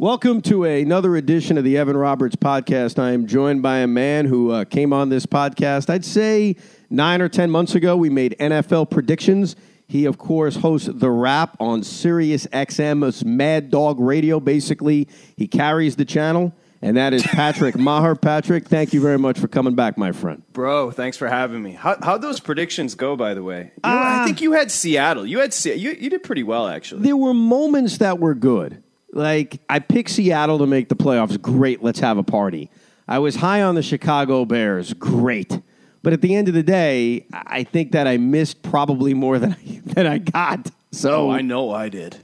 Welcome to another edition of the Evan Roberts podcast. I am joined by a man who uh, came on this podcast, I'd say nine or 10 months ago. We made NFL predictions. He, of course, hosts The Wrap on Sirius XM, it's Mad Dog Radio. Basically, he carries the channel, and that is Patrick Meagher. Patrick, thank you very much for coming back, my friend. Bro, thanks for having me. How how'd those predictions go, by the way? You know, I think you had Seattle. You had Se- you you did pretty well actually. There were moments that were good. Like, I picked Seattle to make the playoffs. Great, let's have a party. I was high on the Chicago Bears. Great. But at the end of the day, I think that I missed probably more than I, than I got. So Oh, I know I did.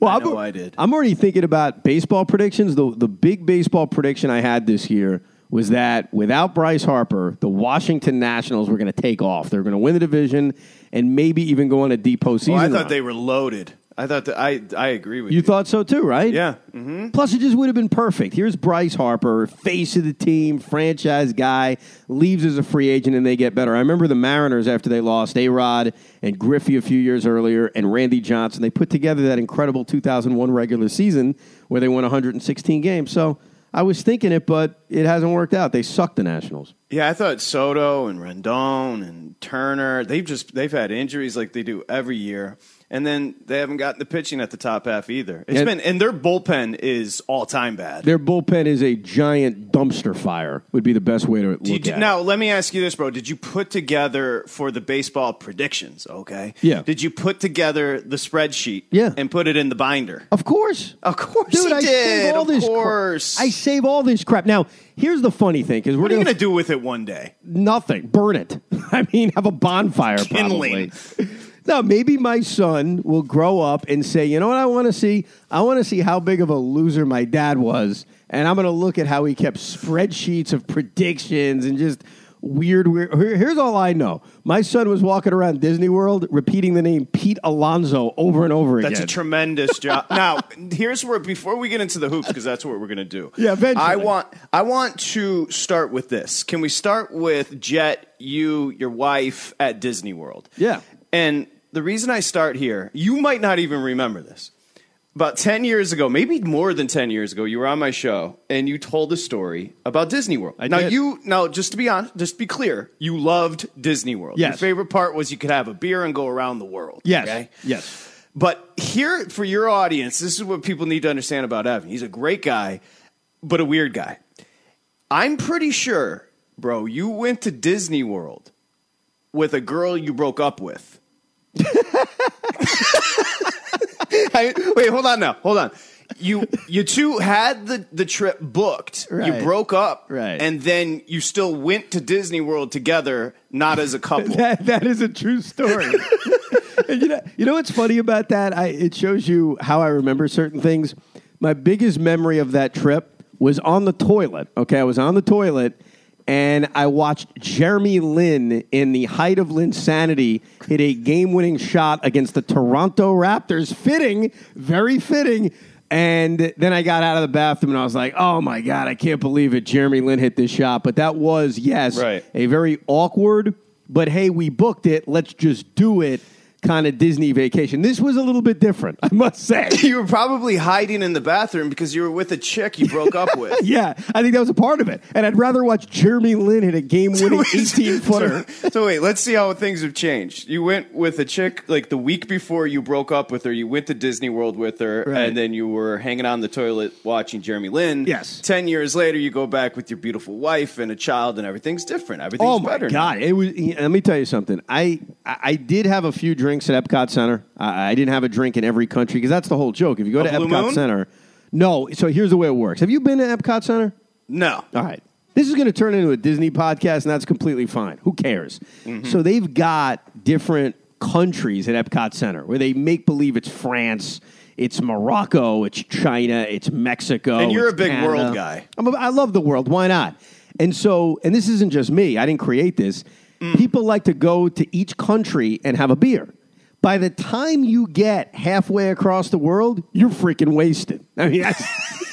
Well, I I'm, know I did. I'm already thinking about baseball predictions. The the big baseball prediction I had this year was that without Bryce Harper, the Washington Nationals were going to take off. They're going to win the division and maybe even go on a deep postseason. Oh, I run. thought they were loaded. I thought that I I agree with you. You thought so too, right? Yeah. hmm Plus, it just would have been perfect. Here's Bryce Harper, face of the team, franchise guy, leaves as a free agent, and they get better. I remember the Mariners after they lost A Rod and Griffey a few years earlier, and Randy Johnson. They put together that incredible 2001 regular season where they won 116 games. So I was thinking it, but it hasn't worked out. They sucked the Nationals. Yeah, I thought Soto and Rendon and Turner, they've just they've had injuries like they do every year. And then they haven't gotten the pitching at the top half either. It's Yeah. been and their bullpen is all time bad. Their bullpen is a giant dumpster fire, would be the best way to look you, at it. now, let me ask you this, bro. Did you put together for the baseball predictions? Okay. Yeah. Did you put together the spreadsheet? Yeah. And put it in the binder? Of course. Of course, Dude, I did. save all of this. cra- I save all this crap. Now, here's the funny thing: because what are you gonna, going to do with it one day? nothing. Burn it. I mean, have a bonfire. Kindling. Probably. Now, maybe my son will grow up and say, "You know what I want to see? I want to see how big of a loser my dad was." And I'm going to look at how he kept spreadsheets of predictions and just weird, weird. Here's all I know: my son was walking around Disney World repeating the name Pete Alonso over and over again. That's a tremendous job. Now, here's where before we get into the hoops because that's what we're going to do. Yeah, eventually. I want I want to start with this. Can we start with Jet, you, your wife at Disney World? Yeah. And the reason I start here, you might not even remember this. About 10 years ago, maybe more than 10 years ago, you were on my show and you told a story about Disney World. I now did. you now just to be honest, just to be clear, you loved Disney World. Yes. Your favorite part was you could have a beer and go around the world. yes, Okay? yes. But here, for your audience, this is what people need to understand about Evan. He's a great guy, but a weird guy. I'm pretty sure, bro, you went to Disney World with a girl you broke up with. I- wait, hold on now. Hold on. You you two had the, the trip booked. Right. You broke up, Right. and then you still went to Disney World together, not as a couple. That, that is a true story. you know, you know what's funny about that? I, it shows you how I remember certain things. My biggest memory of that trip was on the toilet. Okay, I was on the toilet and I watched Jeremy Lin in the height of Linsanity hit a game-winning shot against the Toronto Raptors. Fitting, very fitting. And then I got out of the bathroom and I was like, "Oh my god, I can't believe it! Jeremy Lin hit this shot." But that was yes, Right. a very awkward, but hey, we booked it. Let's just do it. Kind of Disney vacation. This was a little bit different, I must say. You were probably hiding in the bathroom because you were with a chick you broke up with. yeah, I think that was a part of it. And I'd rather watch Jeremy Lin hit a game winning 18 footer. So, so wait, let's see how things have changed. You went with a chick like the week before you broke up with her. You went to Disney World with her, Right. and then you were hanging on the toilet watching Jeremy Lin. Yes. Ten years later, you go back with your beautiful wife and a child, and everything's different. Everything's better. Oh my better. now. god! It was. Let me tell you something. I I did have a few drinks drinks at Epcot Center. I, I didn't have a drink in every country because that's the whole joke. If you go A to Epcot Moon? Center, no. So here's the way it works. Have you been to Epcot Center? No. All right. This is going to turn into a Disney podcast, and that's completely fine. Who cares? Mm-hmm. So they've got different countries at Epcot Center where they make believe it's France, it's Morocco, it's China, it's Mexico. And you're a big Canada. world guy. I'm a, I love the world. Why not? And so, and this isn't just me. I didn't create this. Mm. People like to go to each country and have a beer. By the time you get halfway across the world, you're freaking wasted. I mean, that's,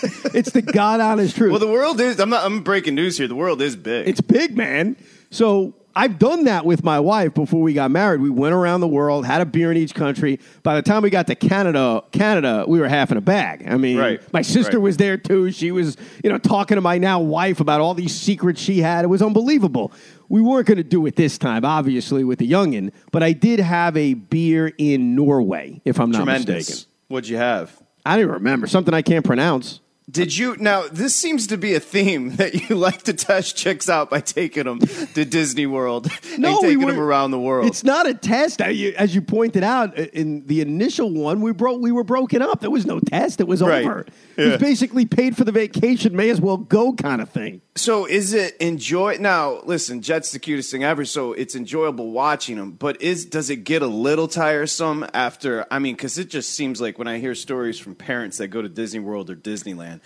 it's the god honest truth. Well, the world is. I'm not. I'm breaking news here. The world is big. It's big, man. So I've done that with my wife before we got married. We went around the world, had a beer in each country. By the time we got to Canada, Canada, we were half in a bag. I mean, Right. my sister Right. was there too. She was, you know, talking to my now wife about all these secrets she had. It was unbelievable. We weren't going to do it this time, obviously, with the youngin, but I did have a beer in Norway, if I'm not tremendous. mistaken. What'd you have? I don't even remember something I can't pronounce. Did you now? This seems to be a theme that you like to test chicks out by taking them to Disney World and we taking were- them around the world. It's not a test. As you pointed out in the initial one, we broke. We were broken up. There was no test. It was Right. over. It was basically paid for the vacation. May as well go, kind of thing. So is it enjoy now? Listen, Jet's the cutest thing ever, so it's enjoyable watching them. But is does it get a little tiresome after? I mean, because it just seems like when I hear stories from parents that go to Disney World or Disneyland,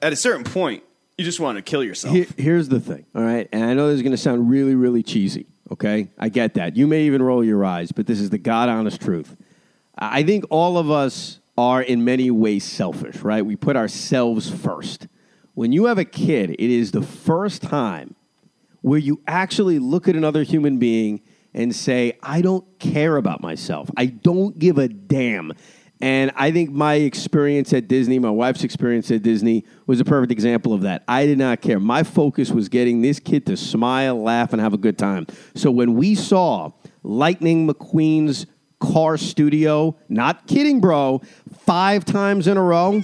at a certain point, you just want to kill yourself. Here- here's the thing. All right, and I know this is going to sound really, really cheesy. Okay, I get that. You may even roll your eyes, but this is the god honest truth. I think all of us are in many ways selfish, right? We put ourselves first. When you have a kid, it is the first time where you actually look at another human being and say, I don't care about myself. I don't give a damn. And I think my experience at Disney, my wife's experience at Disney, was a perfect example of that. I did not care. My focus was getting this kid to smile, laugh, and have a good time. So when we saw Lightning McQueen's car studio, not kidding, bro, five times in a row.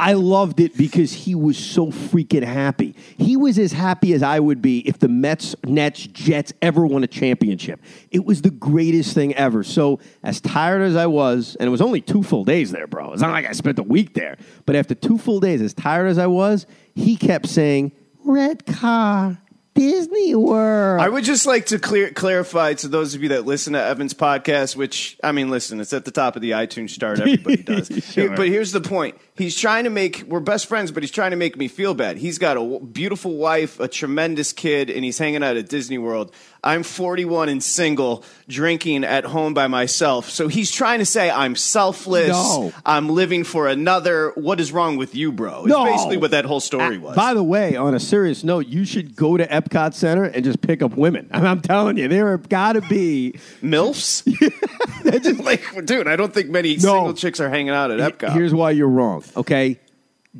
I loved it because he was so freaking happy. He was as happy as I would be if the Mets, Nets, Jets ever won a championship. It was the greatest thing ever. So, as tired as I was, and it was only two full days there, bro. It's not like I spent a week there. But after two full days, as tired as I was, he kept saying, Red car, Disney World. I would just like to clear, clarify to those of you that listen to Evan's podcast, which I mean, listen, it's at the top of the iTunes chart. Everybody does. Sure. But here's the point: he's trying to make we're best friends, but he's trying to make me feel bad. He's got a beautiful wife, a tremendous kid, and he's hanging out at Disney World. I'm 41 and single, drinking at home by myself. So he's trying to say I'm selfless. No. I'm living for another. What is wrong with you, bro? It's No. basically what that whole story was. By the way, on a serious note, you should go to Epcot Center and just pick up women. I'm, I'm telling you, there have got to be. MILFs? just like, dude, I don't think many single chicks are hanging out at Epcot. Here's why you're wrong. Okay,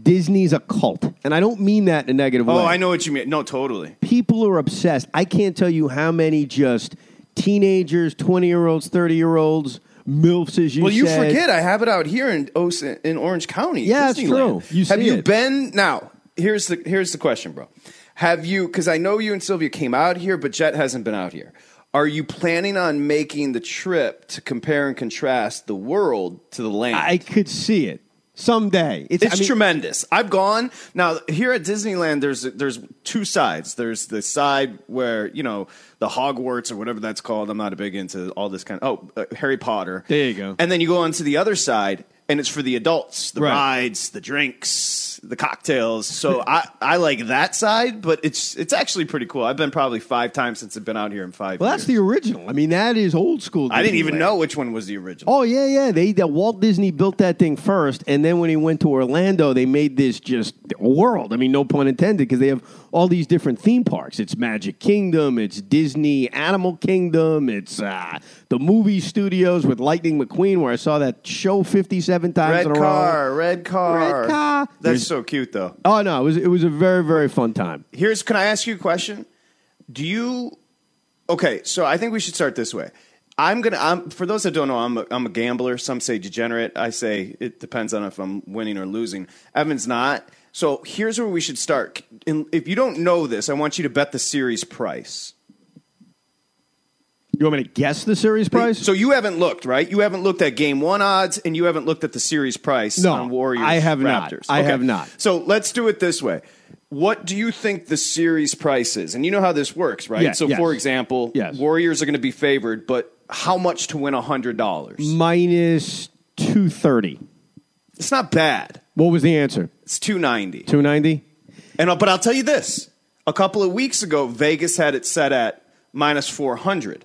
Disney's a cult, and I don't mean that in a negative oh, way. oh, I know what you mean. No, totally. People are obsessed. I can't tell you how many just teenagers, twenty year olds, thirty year olds, milfs, as you said. Well, you said. forget I have it out here in Os- in Orange County. Yeah, it's Disneyland. true. You have see you it. been now? Here's the here's the question, bro. Have you? Because I know you and Sylvia came out here, but Jet hasn't been out here. Are you planning on making the trip to compare and contrast the world to the land? I could see it someday. It's, It's I mean, tremendous. I've gone now here at Disneyland. There's there's two sides. There's the side where you know the Hogwarts or whatever that's called. I'm not a big into all this kind of oh uh, Harry Potter. There you go. And then you go on to the other side, and it's for the adults, the Right. rides, the drinks, the cocktails. So I I like that side, but it's it's actually pretty cool. I've been probably five times since I've been out here in five. Well, years. that's the original. I mean, that is old school. I didn't even know which one was the original. Oh yeah, yeah. They that Walt Disney built that thing first, and then when he went to Orlando, they made this just a world. I mean, no pun intended, because they have all these different theme parks. It's Magic Kingdom, it's Disney Animal Kingdom, it's uh, the movie studios with Lightning McQueen, where I saw that show fifty-seven times red in a car, row. red car, Red car. That's There's- so cute, though. Oh no, it was it was a very very fun time. Here's can I ask you a question? Do you Okay, so I think we should start this way. I'm gonna. I'm for those that don't know, I'm a, I'm a gambler. Some say degenerate. I say it depends on if I'm winning or losing. Evan's not. So here's where we should start. If you don't know this, I want you to bet the series price. You want me to guess the series price? So you haven't looked, right? You haven't looked at game one odds, and you haven't looked at the series price No, on Warriors. I have not. Raptors. I have not. So let's do it this way. What do you think the series price is? And you know how this works, right? Yeah, so, yes. for example, Yes. Warriors are going to be favored, but how much to win hundred dollars? Minus 230. It's not bad. What was the answer? It's two ninety. 290? And uh, but I'll tell you this: a couple of weeks ago, Vegas had it set at minus four hundred.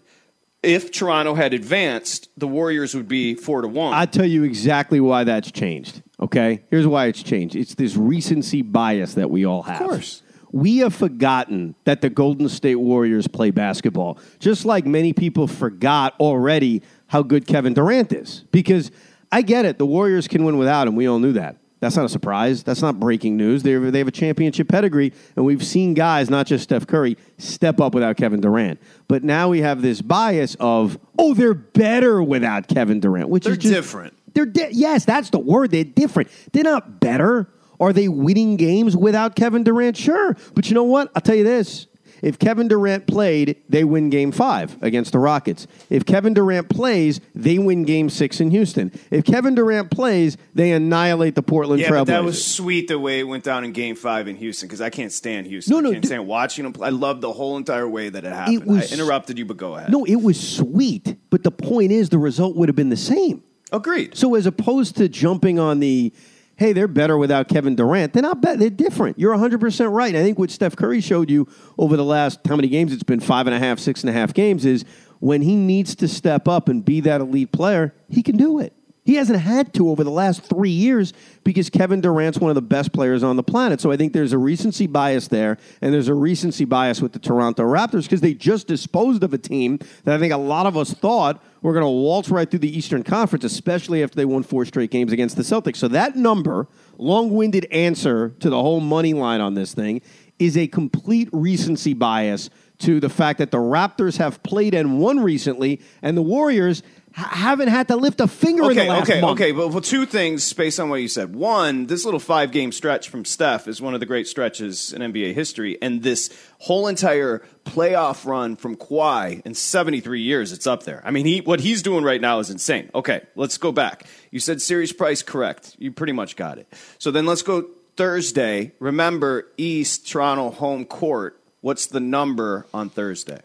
If Toronto had advanced, the Warriors would be four to one. I'll tell you exactly why that's changed. Okay? Here's why it's changed it's this recency bias that we all have. Of course. We have forgotten that the Golden State Warriors play basketball, just like many people forgot already how good Kevin Durant is. Because I get it, the Warriors can win without him. We all knew that. That's not a surprise. That's not breaking news. They they have a championship pedigree, and we've seen guys, not just Steph Curry, step up without Kevin Durant. But now we have this bias of, oh, they're better without Kevin Durant, which They're is just, different. They're di- yes, that's the word. They're different. They're not better. Are they winning games without Kevin Durant? Sure, but you know what? I'll tell you this. If Kevin Durant played, they win game five against the Rockets. If Kevin Durant plays, they win game six in Houston. If Kevin Durant plays, they annihilate the Portland yeah, Trailblazers. that was sweet the way it went down in Game Five in Houston because I can't stand Houston. No, no, I can't d- stand watching them. play. I love the whole entire way that it happened. was- I interrupted you, but go ahead. no, it was sweet, but the point is the result would have been the same. agreed. So as opposed to jumping on the, hey, they're better without Kevin Durant, they're not bad. They're different. You're 100% right. I think what Steph Curry showed you over the last, how many games? It's been five and a half, six and a half games, is when he needs to step up and be that elite player, he can do it. He hasn't had to over the last three years because Kevin Durant's one of the best players on the planet. So I think there's a recency bias there, and there's a recency bias with the Toronto Raptors because they just disposed of a team that I think a lot of us thought were going to waltz right through the Eastern Conference, especially after they won four straight games against the Celtics. So that number, long winded answer to the whole money line on this thing, is a complete recency bias to the fact that the Raptors have played and won recently, and the Warriors haven't had to lift a finger in the Okay, last okay, month. okay. But well, two things based on what you said. One, this little five game stretch from Steph is one of the great stretches in NBA history, and this whole entire playoff run from Kawhi in 73 years, it's up there. I mean, he what he's doing right now is insane. Okay, let's go back. You said series price correct. You pretty much got it. So then let's go Thursday. Remember, East Toronto home court. What's the number on Thursday?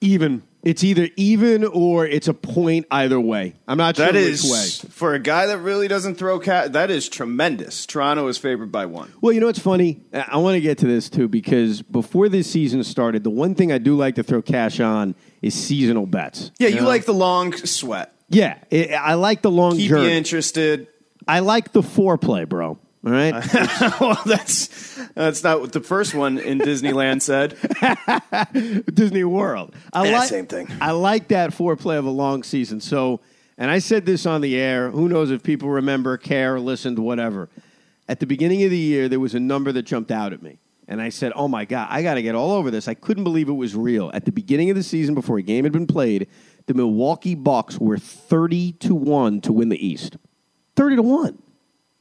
Even. It's either even or it's a point either way. I'm not sure That which is way. for a guy that really doesn't throw cat. That is tremendous. Toronto is favored by one. Well, you know what's funny? I- I want to get to this too because before this season started, the one thing I do like to throw cash on is seasonal bets. Yeah, you know? like the long sweat. Yeah, it, I like the long Keep journey. you interested. I like the foreplay, bro. All right. well, that's that's not what the first one in Disneyland said. Disney World. I Yeah, like same thing. I like that foreplay of a long season. So, and I said this on the air. Who knows if people remember, care, listened, whatever. At the beginning of the year, there was a number that jumped out at me. And I said, Oh my God, I got to get all over this. I couldn't believe it was real. At the beginning of the season, before a game had been played, the Milwaukee Bucks were 30 to 1 to win the East. 30 to 1.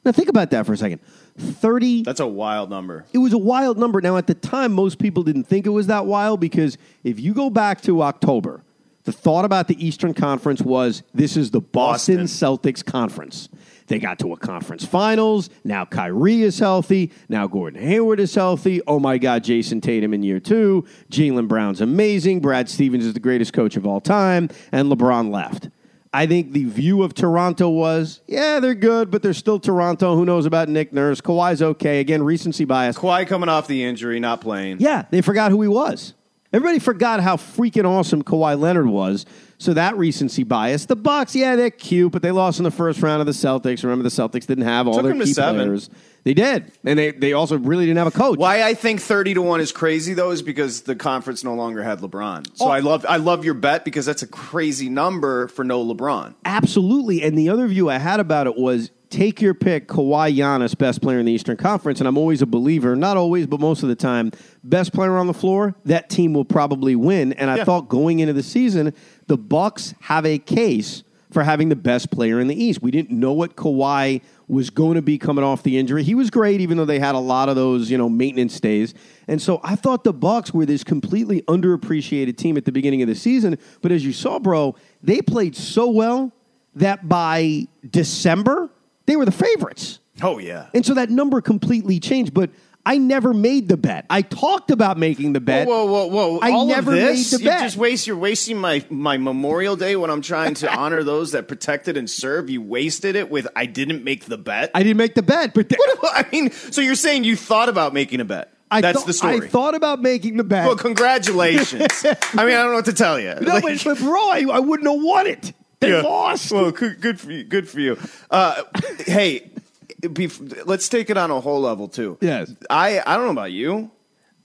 Now, think about that for a second. 30 That's a wild number. it was a wild number. Now, at the time, most people didn't think it was that wild because if you go back to October, the thought about the Eastern Conference was this is the Boston, Boston. Celtics conference. They got to a conference finals. Now Kyrie is healthy. Now Gordon Hayward is healthy. Oh my God, Jayson Tatum in year two. Jaylen Brown's amazing. Brad Stevens is the greatest coach of all time. And LeBron left. I think the view of Toronto was, yeah, they're good, but they're still Toronto. Who knows about Nick Nurse? Kawhi's okay. Again, recency bias. Kawhi coming off the injury, not playing. Yeah, they forgot who he was. Everybody forgot how freaking awesome Kawhi Leonard was. So that recency bias. The Bucks, yeah, they're cute, but they lost in the first round of the Celtics. Remember, the Celtics didn't have all Took their key seven. players. They did, and they they also really didn't have a coach. Why I think thirty to one is crazy though is because the conference no longer had LeBron. So Oh. I love I love your bet because that's a crazy number for no LeBron. Absolutely. And the other view I had about it was take your pick, Kawhi Giannis, best player in the Eastern Conference. And I'm always a believer, not always, but most of the time, best player on the floor, that team will probably win. And I Yeah. thought going into the season, the Bucks have a case for having the best player in the East. We didn't know what Kawhi was going to be coming off the injury. He was great, even though they had a lot of those, you know, maintenance days. And so I thought the Bucks were this completely underappreciated team at the beginning of the season. But as you saw, bro, they played so well that by December they were the favorites. Oh yeah. And so that number completely changed. But I never made the bet. I talked about making the bet. Whoa, whoa, whoa! whoa. I All never of this, made the you just waste. You're wasting my my Memorial Day when I'm trying to honor those that protected and served. You wasted it with I didn't make the bet. I didn't make the bet, but th- I mean, so you're saying you thought about making a bet? I That's thought- the story. I thought about making the bet. well, congratulations. I mean, I don't know what to tell you. no, but, but bro, I, I wouldn't have won it. They Yeah. lost. Well, good, good for you. Good for you. Uh, hey, be, let's take it on a whole level too. Yes. I I don't know about you,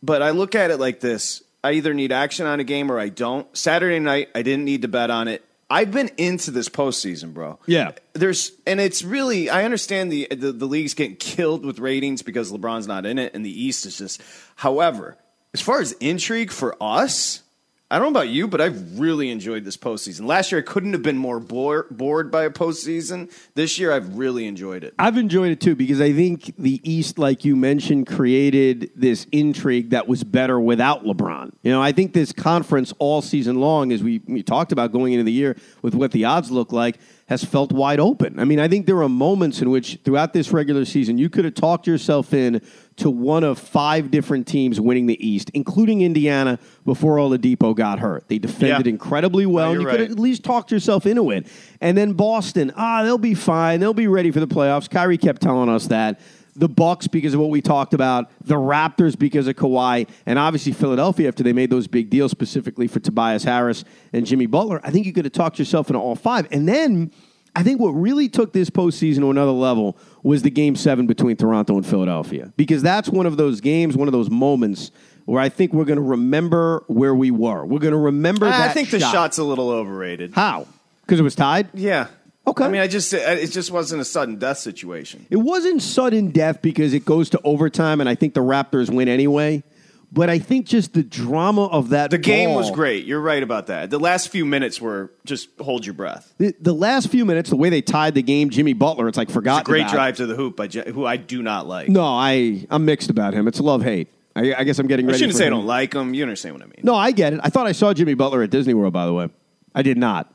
but I look at it like this: I either need action on a game or I don't. Saturday night, I didn't need to bet on it. I've been into this postseason, bro. Yeah. There's and it's really I understand the, the the league's getting killed with ratings because LeBron's not in it and the East is just. However, as far as intrigue for us, I don't know about you, but I've really enjoyed this postseason. Last year, I couldn't have been more bore, bored by a postseason. This year, I've really enjoyed it. I've enjoyed it too because I think the East, like you mentioned, created this intrigue that was better without LeBron. You know, I think this conference all season long, as we, we talked about going into the year with what the odds look like, has felt wide open. I mean, I think there are moments in which throughout this regular season, you could have talked yourself in to one of five different teams winning the East, including Indiana before Oladipo got hurt. They defended Yeah. incredibly well. No, and you you're could at least talked yourself into it. And then Boston, ah, they'll be fine. They'll be ready for the playoffs. Kyrie kept telling us that. The Bucks because of what we talked about, the Raptors because of Kawhi, and obviously Philadelphia after they made those big deals specifically for Tobias Harris and Jimmy Butler. I think you could have talked yourself into all five. And then I think what really took this postseason to another level was the game seven between Toronto and Philadelphia. Because that's one of those games, one of those moments where I think we're going to remember where we were. We're going to remember I that think the shot's a little overrated. How? Because it was tied? Yeah. Okay. I mean, I just uh, it just wasn't a sudden death situation. It wasn't sudden death because it goes to overtime, and I think the Raptors win anyway. But I think just the drama of that. The game ball- was great. You're right about that. The last few minutes were just hold your breath. The, the last few minutes, the way they tied the game, Jimmy Butler, it's like forgotten. Great about. drive to the hoop by Je- who I do not like. No, I I'm mixed about him. It's love hate. I, I guess I'm getting ready. I ready. shouldn't for say I him. don't like him. You understand what I mean. No, I get it. I thought I saw Jimmy Butler at Disney World. By the way, I did not.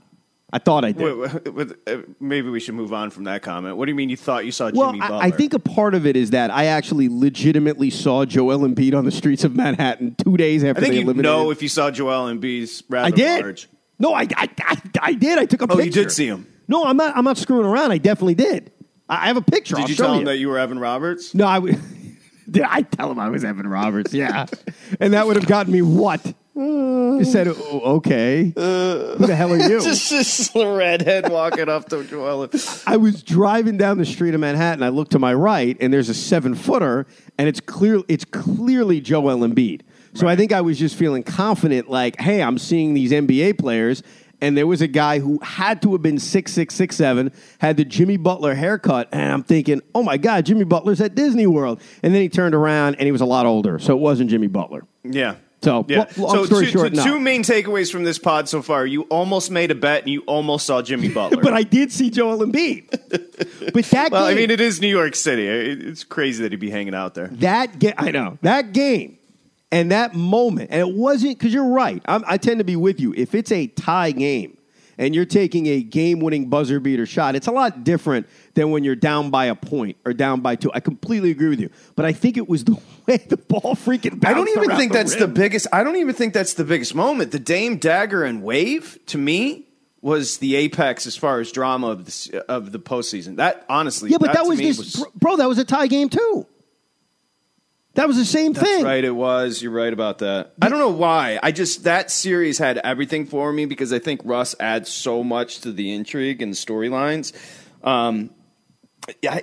I thought I did. Wait, wait, uh, maybe we should move on from that comment. What do you mean you thought you saw Well, Jimmy I, Butler? I think a part of it is that I actually legitimately saw Joel Embiid on the streets of Manhattan two days after I think they you eliminated. know if you saw Joel Embiid's rather I did. large. No, I, I, I, I did. I took a Oh, picture. you did see him. No, I'm not. I'm not screwing around. I definitely did. I I have a picture. Did I'll you show tell you. him that you were Evan Roberts? no, I. Did I tell him I was Evan Roberts? Yeah, and that would have gotten me what? Mm. He said, oh, "Okay, uh, who the hell are you?" just, just a redhead walking up to Joel. I was driving down the street of Manhattan. I look to my right, and there's a seven footer, and it's clear it's clearly Joel Embiid. So I think I was just feeling confident, like, hey, I'm seeing these NBA players. And there was a guy who had to have been six six six seven, had the Jimmy Butler haircut, and I'm thinking, oh my God, Jimmy Butler's at Disney World. And then he turned around and he was a lot older, so it wasn't Jimmy Butler. Yeah. So, yeah. long so two, short, two- no. two main takeaways from this pod so far. You almost made a bet and you almost saw Jimmy Butler. But I did see Joel Embiid. but that well, I mean, it is New York City. It's crazy that he'd be hanging out there. That game, I know that game and that moment, and it wasn't because you're right. I'm, I tend to be with you. If it's a tie game and you're taking a game-winning buzzer beater shot, it's a lot different than when you're down by a point or down by two. I completely agree with you, but I think it was the way the ball freaking. I don't even think the that's the biggest. I don't even think that's the biggest moment. The Dame dagger and wave to me was the apex as far as drama of the of the postseason. That honestly, Yeah, but that, to was this, bro, bro. That was a tie game too. That was the same That's thing. right. It was. You're right about that. I don't know why. I just that series had everything for me because I think Russ adds so much to the intrigue and storylines. Um, yeah,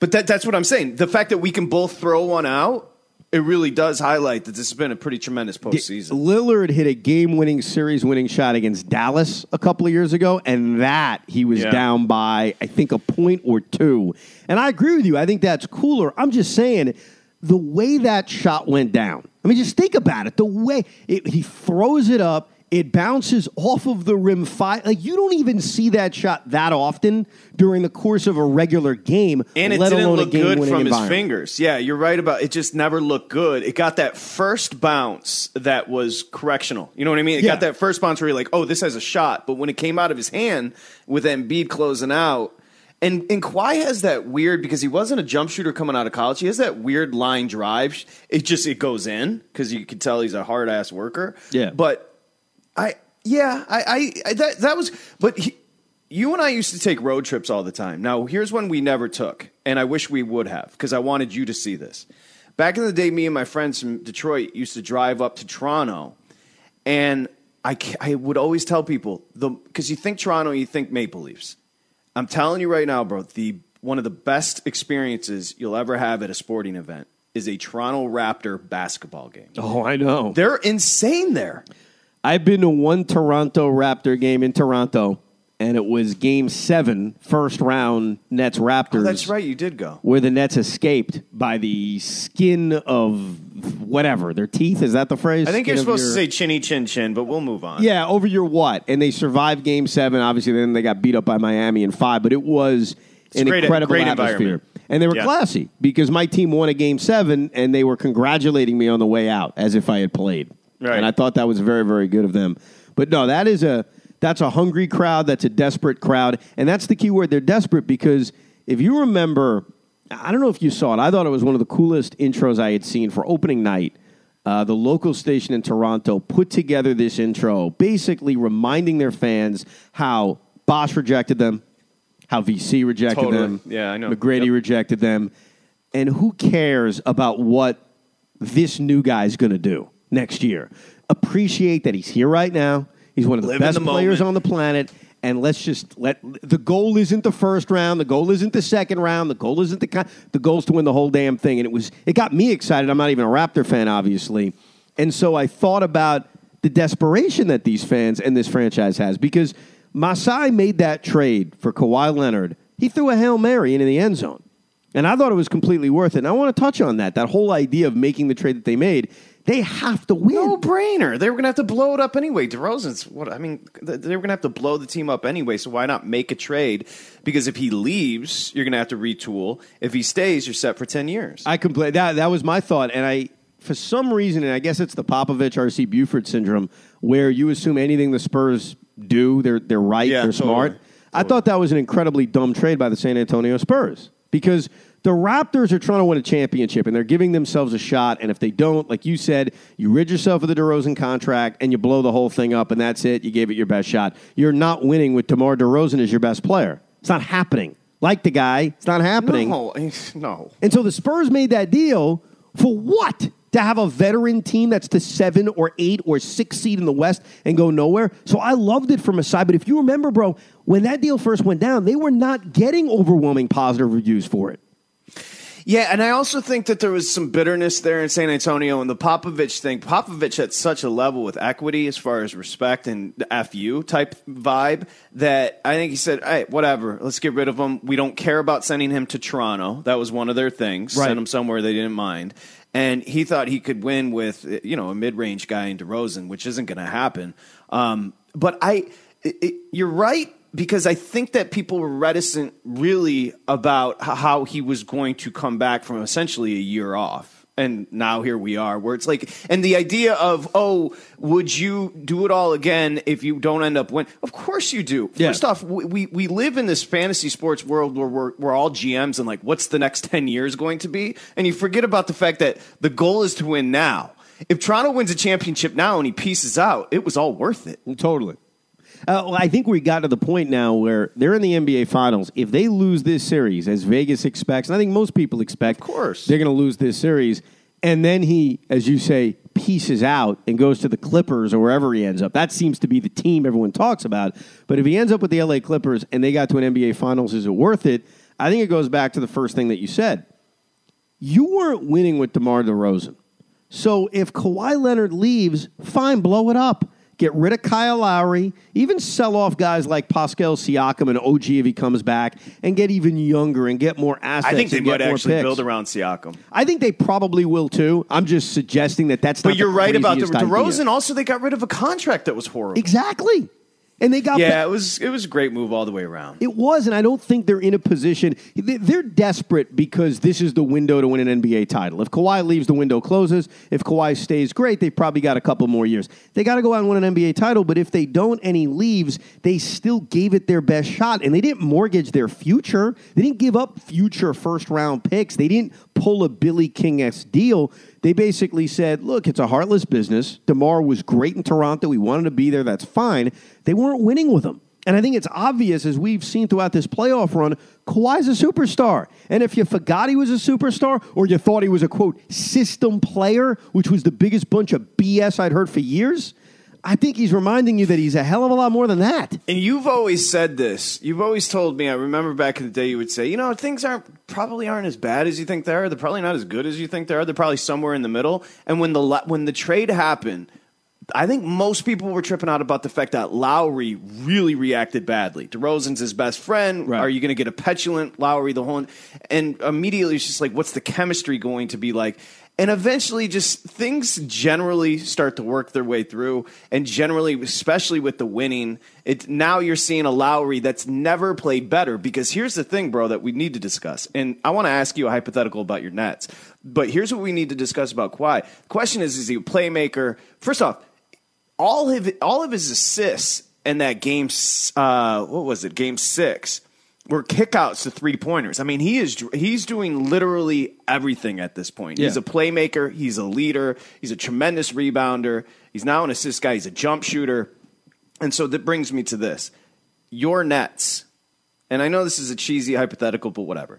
but that, that's what I'm saying. The fact that we can both throw one out, it really does highlight that this has been a pretty tremendous postseason. Lillard hit a game-winning, series-winning shot against Dallas a couple of years ago, and that he was Yeah. down by I think a point or two. And I agree with you. I think that's cooler. I'm just saying the way that shot went down. I mean, just think about it. The way it, he throws it up, it bounces off of the rim five. Like you don't even see that shot that often during the course of a regular game, And it let didn't alone look good from his fingers. Yeah, you're right about it. Just never looked good. It got that first bounce that was correctional. You know what I mean? It Yeah. got that first bounce where you're like, oh, this has a shot. But when it came out of his hand with Embiid closing out, and and Kawhi has that weird because he wasn't a jump shooter coming out of college. He has that weird line drive. It just it goes in because you can tell he's a hard ass worker. Yeah. but I yeah I I, I that that was but. He, you and I used to take road trips all the time. Now, here's one we never took, and I wish we would have because I wanted you to see this. Back in the day, me and my friends from Detroit used to drive up to Toronto, and I, I would always tell people the because you think Toronto, you think Maple Leafs. I'm telling you right now, bro, the one of the best experiences you'll ever have at a sporting event is a Toronto Raptor basketball game. Oh, I know. They're insane there. I've been to one Toronto Raptor game in Toronto, and it was Game Seven, first round Nets Raptors. Oh, that's right, you did go. Where the Nets escaped by the skin of whatever their teeth. Is that the phrase? I think Skin you're supposed your- to say chinny chin chin, but we'll move on. Yeah, over your what? And they survived Game Seven. Obviously, then they got beat up by Miami in five. But it was It's an great- incredible great atmosphere, and they were Yeah. classy because my team won a Game Seven, and they were congratulating me on the way out as if I had played. Right. And I thought that was very, very good of them. But no, that is a that's a hungry crowd. That's a desperate crowd, and that's the key word. They're desperate because if you remember, I don't know if you saw it. I thought it was one of the coolest intros I had seen for opening night. Uh, the local station in Toronto put together this intro, basically reminding their fans how Bosh rejected them, how VC rejected Totally. them, Yeah, I know. McGrady Yep. rejected them, and who cares about what this new guy's going to do next year? Appreciate that he's here right now. He's one of the Live in best the players moment. on the planet. And let's just let the goal isn't the first round, the goal isn't the second round, the goal isn't the con- the goal's to win the whole damn thing. And it was it got me excited. I'm not even a Raptor fan, obviously, and so I thought about the desperation that these fans and this franchise has because Masai made that trade for Kawhi Leonard. He threw a hail mary into the end zone. And I thought it was completely worth it. And I want to touch on that. That whole idea of making the trade that they made. They have to win. No brainer. They were going to have to blow it up anyway. DeRozan's what I mean. They were going to have to blow the team up anyway. So why not make a trade? Because if he leaves, you're going to have to retool. If he stays, you're set for ten years. I completely that that was my thought, and I for some reason, and I guess it's the Popovich R.C. Buford syndrome, where you assume anything the Spurs do, they're they're right, Yeah, they're totally. smart. I thought that was an incredibly dumb trade by the San Antonio Spurs because the Raptors are trying to win a championship and they're giving themselves a shot. And if they don't, like you said, you rid yourself of the DeRozan contract and you blow the whole thing up, and that's it. You gave it your best shot. You're not winning with DeMar DeRozan as your best player. It's not happening. Like the guy, it's not happening. no, no. And so the Spurs made that deal for what? To have a veteran team that's the seven or eight or six seed in the West and go nowhere. So I loved it from a side. But if you remember, bro, when that deal first went down, they were not getting overwhelming positive reviews for it. Yeah, and I also think that there was some bitterness there in San Antonio and the Popovich thing. Popovich had such a level with equity as far as respect and the FU type vibe that I think he said, hey, whatever, let's get rid of him. We don't care about sending him to Toronto. That was one of their things. Right. Send him somewhere they didn't mind. And he thought he could win with, you know, a mid range guy in DeRozan, which isn't going to happen. Um, but I, it, it, you're right because I think that people were reticent really about how he was going to come back from essentially a year off. And now here we are, where it's like, and the idea of, oh, would you do it all again if you don't end up winning? Of course you do. Yeah. First off, we, we, live in this fantasy sports world where we're, we're all GMs and like, what's the next 10 years going to be? And you forget about the fact that the goal is to win now. If Toronto wins a championship now and he pieces out, it was all worth it. Totally. Uh, well, I think we got to the point now where they're in the NBA Finals. If they lose this series, as Vegas expects, and I think most people expect, Of course. they're going to lose this series, and then he, as you say, pieces out and goes to the Clippers or wherever he ends up. That seems to be the team everyone talks about. But if he ends up with the LA Clippers and they got to an NBA Finals, is it worth it? I think it goes back to the first thing that you said. You weren't winning with DeMar DeRozan. So if Kawhi Leonard leaves, fine, blow it up. Get rid of Kyle Lowry, even sell off guys like Pascal Siakam and OG if he comes back, and get even younger and get more assets. I think they might actually picks. build around Siakam. I think they probably will too. I'm just suggesting that that's not. But you're right about the craziest idea. Also, they got rid of a contract that was horrible. Exactly. And they got Yeah, it was it was a great move all the way around. It was, and I don't think they're in a position. they- They're desperate because this is the window to win an NBA title. If Kawhi leaves, the window closes. If Kawhi stays, great. They've probably got a couple more years. They got to go out and win an NBA title. But if they don't and he leaves, they still gave it their best shot, and they didn't mortgage their future. They didn't give up future first round picks. They didn't pull a Billy King s deal. They basically said, look, it's a heartless business. DeMar was great in Toronto. We wanted to be there. That's fine. They weren't winning with him. And I think it's obvious, as we've seen throughout this playoff run, Kawhi's a superstar. And if you forgot he was a superstar, or you thought he was a, quote, system player, which was the biggest bunch of BS I'd heard for years, I think he's reminding you that he's a hell of a lot more than that. And you've always said this. You've always told me. I remember back in the day, you would say, you know, things aren't probably aren't as bad as you think they are. They're probably not as good as you think they are. They're probably somewhere in the middle. And when the when the trade happened, I think most people were tripping out about the fact that Lowry really reacted badly. DeRozan's his best friend. Right. Are you going to get a petulant Lowry the whole? And immediately it's just like, what's the chemistry going to be like? And eventually, just things generally start to work their way through. And generally, especially with the winning, it now you're seeing a Lowry that's never played better. Because here's the thing, bro, that we need to discuss. And I want to ask you a hypothetical about your Nets. But here's what we need to discuss about Kawhi. The question is, is he a playmaker? First off, all of all of his assists in that game, uh, what was it? Game six were kickouts to three pointers. I mean, he is he's doing literally everything at this point. He's a playmaker. He's a leader. He's a tremendous rebounder. He's now an assist guy. He's a jump shooter. And so that brings me to this: your Nets. And I know this is a cheesy hypothetical, but whatever.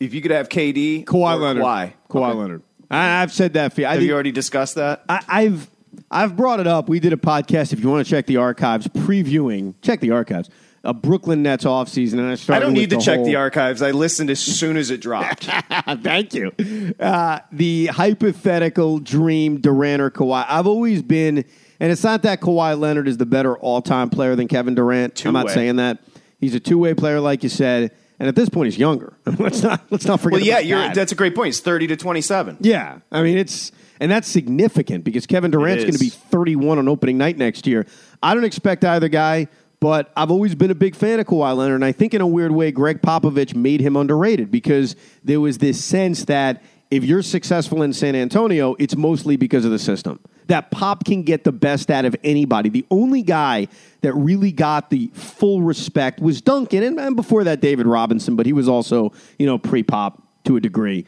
If you could have KD, Kawhi Leonard. Kawhi, Kawhi Okay. Leonard. I, I've said that for you. I Have think- you already discussed that? I, I've I've brought it up. We did a podcast. If you want to check the archives, previewing check the archives. A Brooklyn Nets offseason, and I started. I don't need to the check whole- the archives. I listened as soon as it dropped. Thank you. Uh, the hypothetical dream Durant or Kawhi. I've always been, and it's not that Kawhi Leonard is the better all-time player than Kevin Durant. I'm not saying that. He's a two-way player, like you said, and at this point, he's younger. let's not let's not forget. well, yeah, that. that's a great point. It's thirty to twenty-seven. Yeah, I mean it's and that's significant because Kevin Durant's going to be 31 on opening night next year. I don't expect either guy, but I've always been a big fan of Kawhi Leonard, and I think in a weird way, Gregg Popovich made him underrated because there was this sense that if you're successful in San Antonio, it's mostly because of the system. That Pop can get the best out of anybody. The only guy that really got the full respect was Duncan, and, and before that, David Robinson, but he was also, you know, pre Pop to a degree.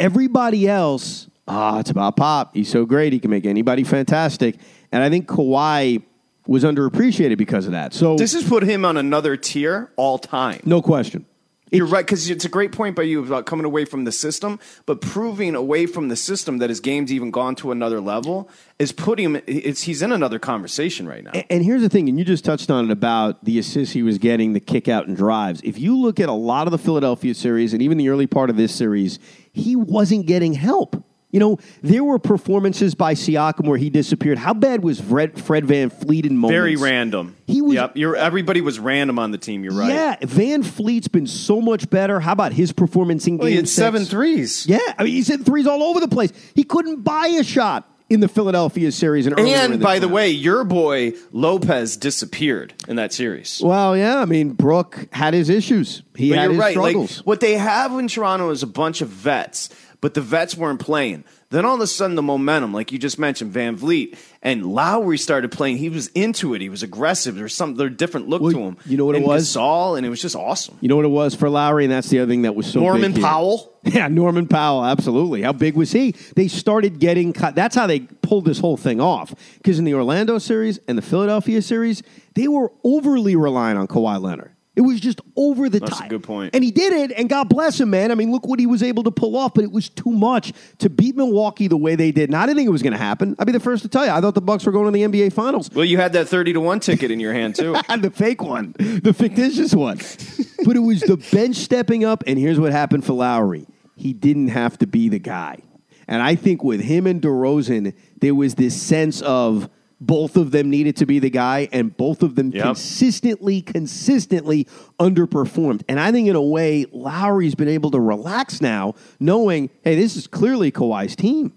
Everybody else, ah, it's about Pop. He's so great. He can make anybody fantastic. And I think Kawhi was underappreciated because of that. So, This has put him on another tier all time. no question. You're right because it's a great point by you about coming away from the system, but proving away from the system that his game's even gone to another level is putting him. It's, he's in another conversation right now. A- And here's the thing, and you just touched on it about the assists he was getting, the kick out and drives. If you look at a lot of the Philadelphia series and even the early part of this series, he wasn't getting help. You know, there were performances by Siakam where he disappeared. How bad was Fred, Fred VanVleet in moments? Very random. He was- Yep. You're, everybody was random on the team. You're right. Yeah, VanVleet's been so much better. How about his performance in Well, he game had six? seven threes. Yeah, I mean, he's hitting threes all over the place. He couldn't buy a shot in the Philadelphia series. And, earlier in And by the tournament. way, your boy Lopez disappeared in that series. well, yeah, I mean, Brooke had his issues. He But had you're his right. Like struggles. what they have in Toronto is a bunch of vets, but the vets weren't playing. Then all of a sudden, the momentum, like you just mentioned, VanVleet and Lowry started playing. He was into it. He was aggressive. There's some there's a different look Well, to him. you know what it was? Gasol, and it was just awesome. you know what it was for Lowry, and that's the other thing that was so Norman. Powell. Yeah, Norman Powell, absolutely. How big was he? They started getting cut. That's how they pulled this whole thing off. Because in the Orlando series and the Philadelphia series, they were overly reliant on Kawhi Leonard. It was just over the top. That's a good point. And he did it, and God bless him, man. I mean, look what he was able to pull off, but it was too much to beat Milwaukee the way they did. And I didn't think it was going to happen. I'd be the first to tell you. I thought the Bucks were going to the NBA Finals. Well, you had that thirty to one ticket in your hand too. And the fake one, the fictitious one. but it was the bench stepping up, and here's what happened for Lowry. He didn't have to be the guy. And I think with him and DeRozan, there was this sense of both of them needed to be the guy, and both of them Yep. consistently, consistently underperformed. And I think in a way, Lowry's been able to relax now, knowing, hey, this is clearly Kawhi's team.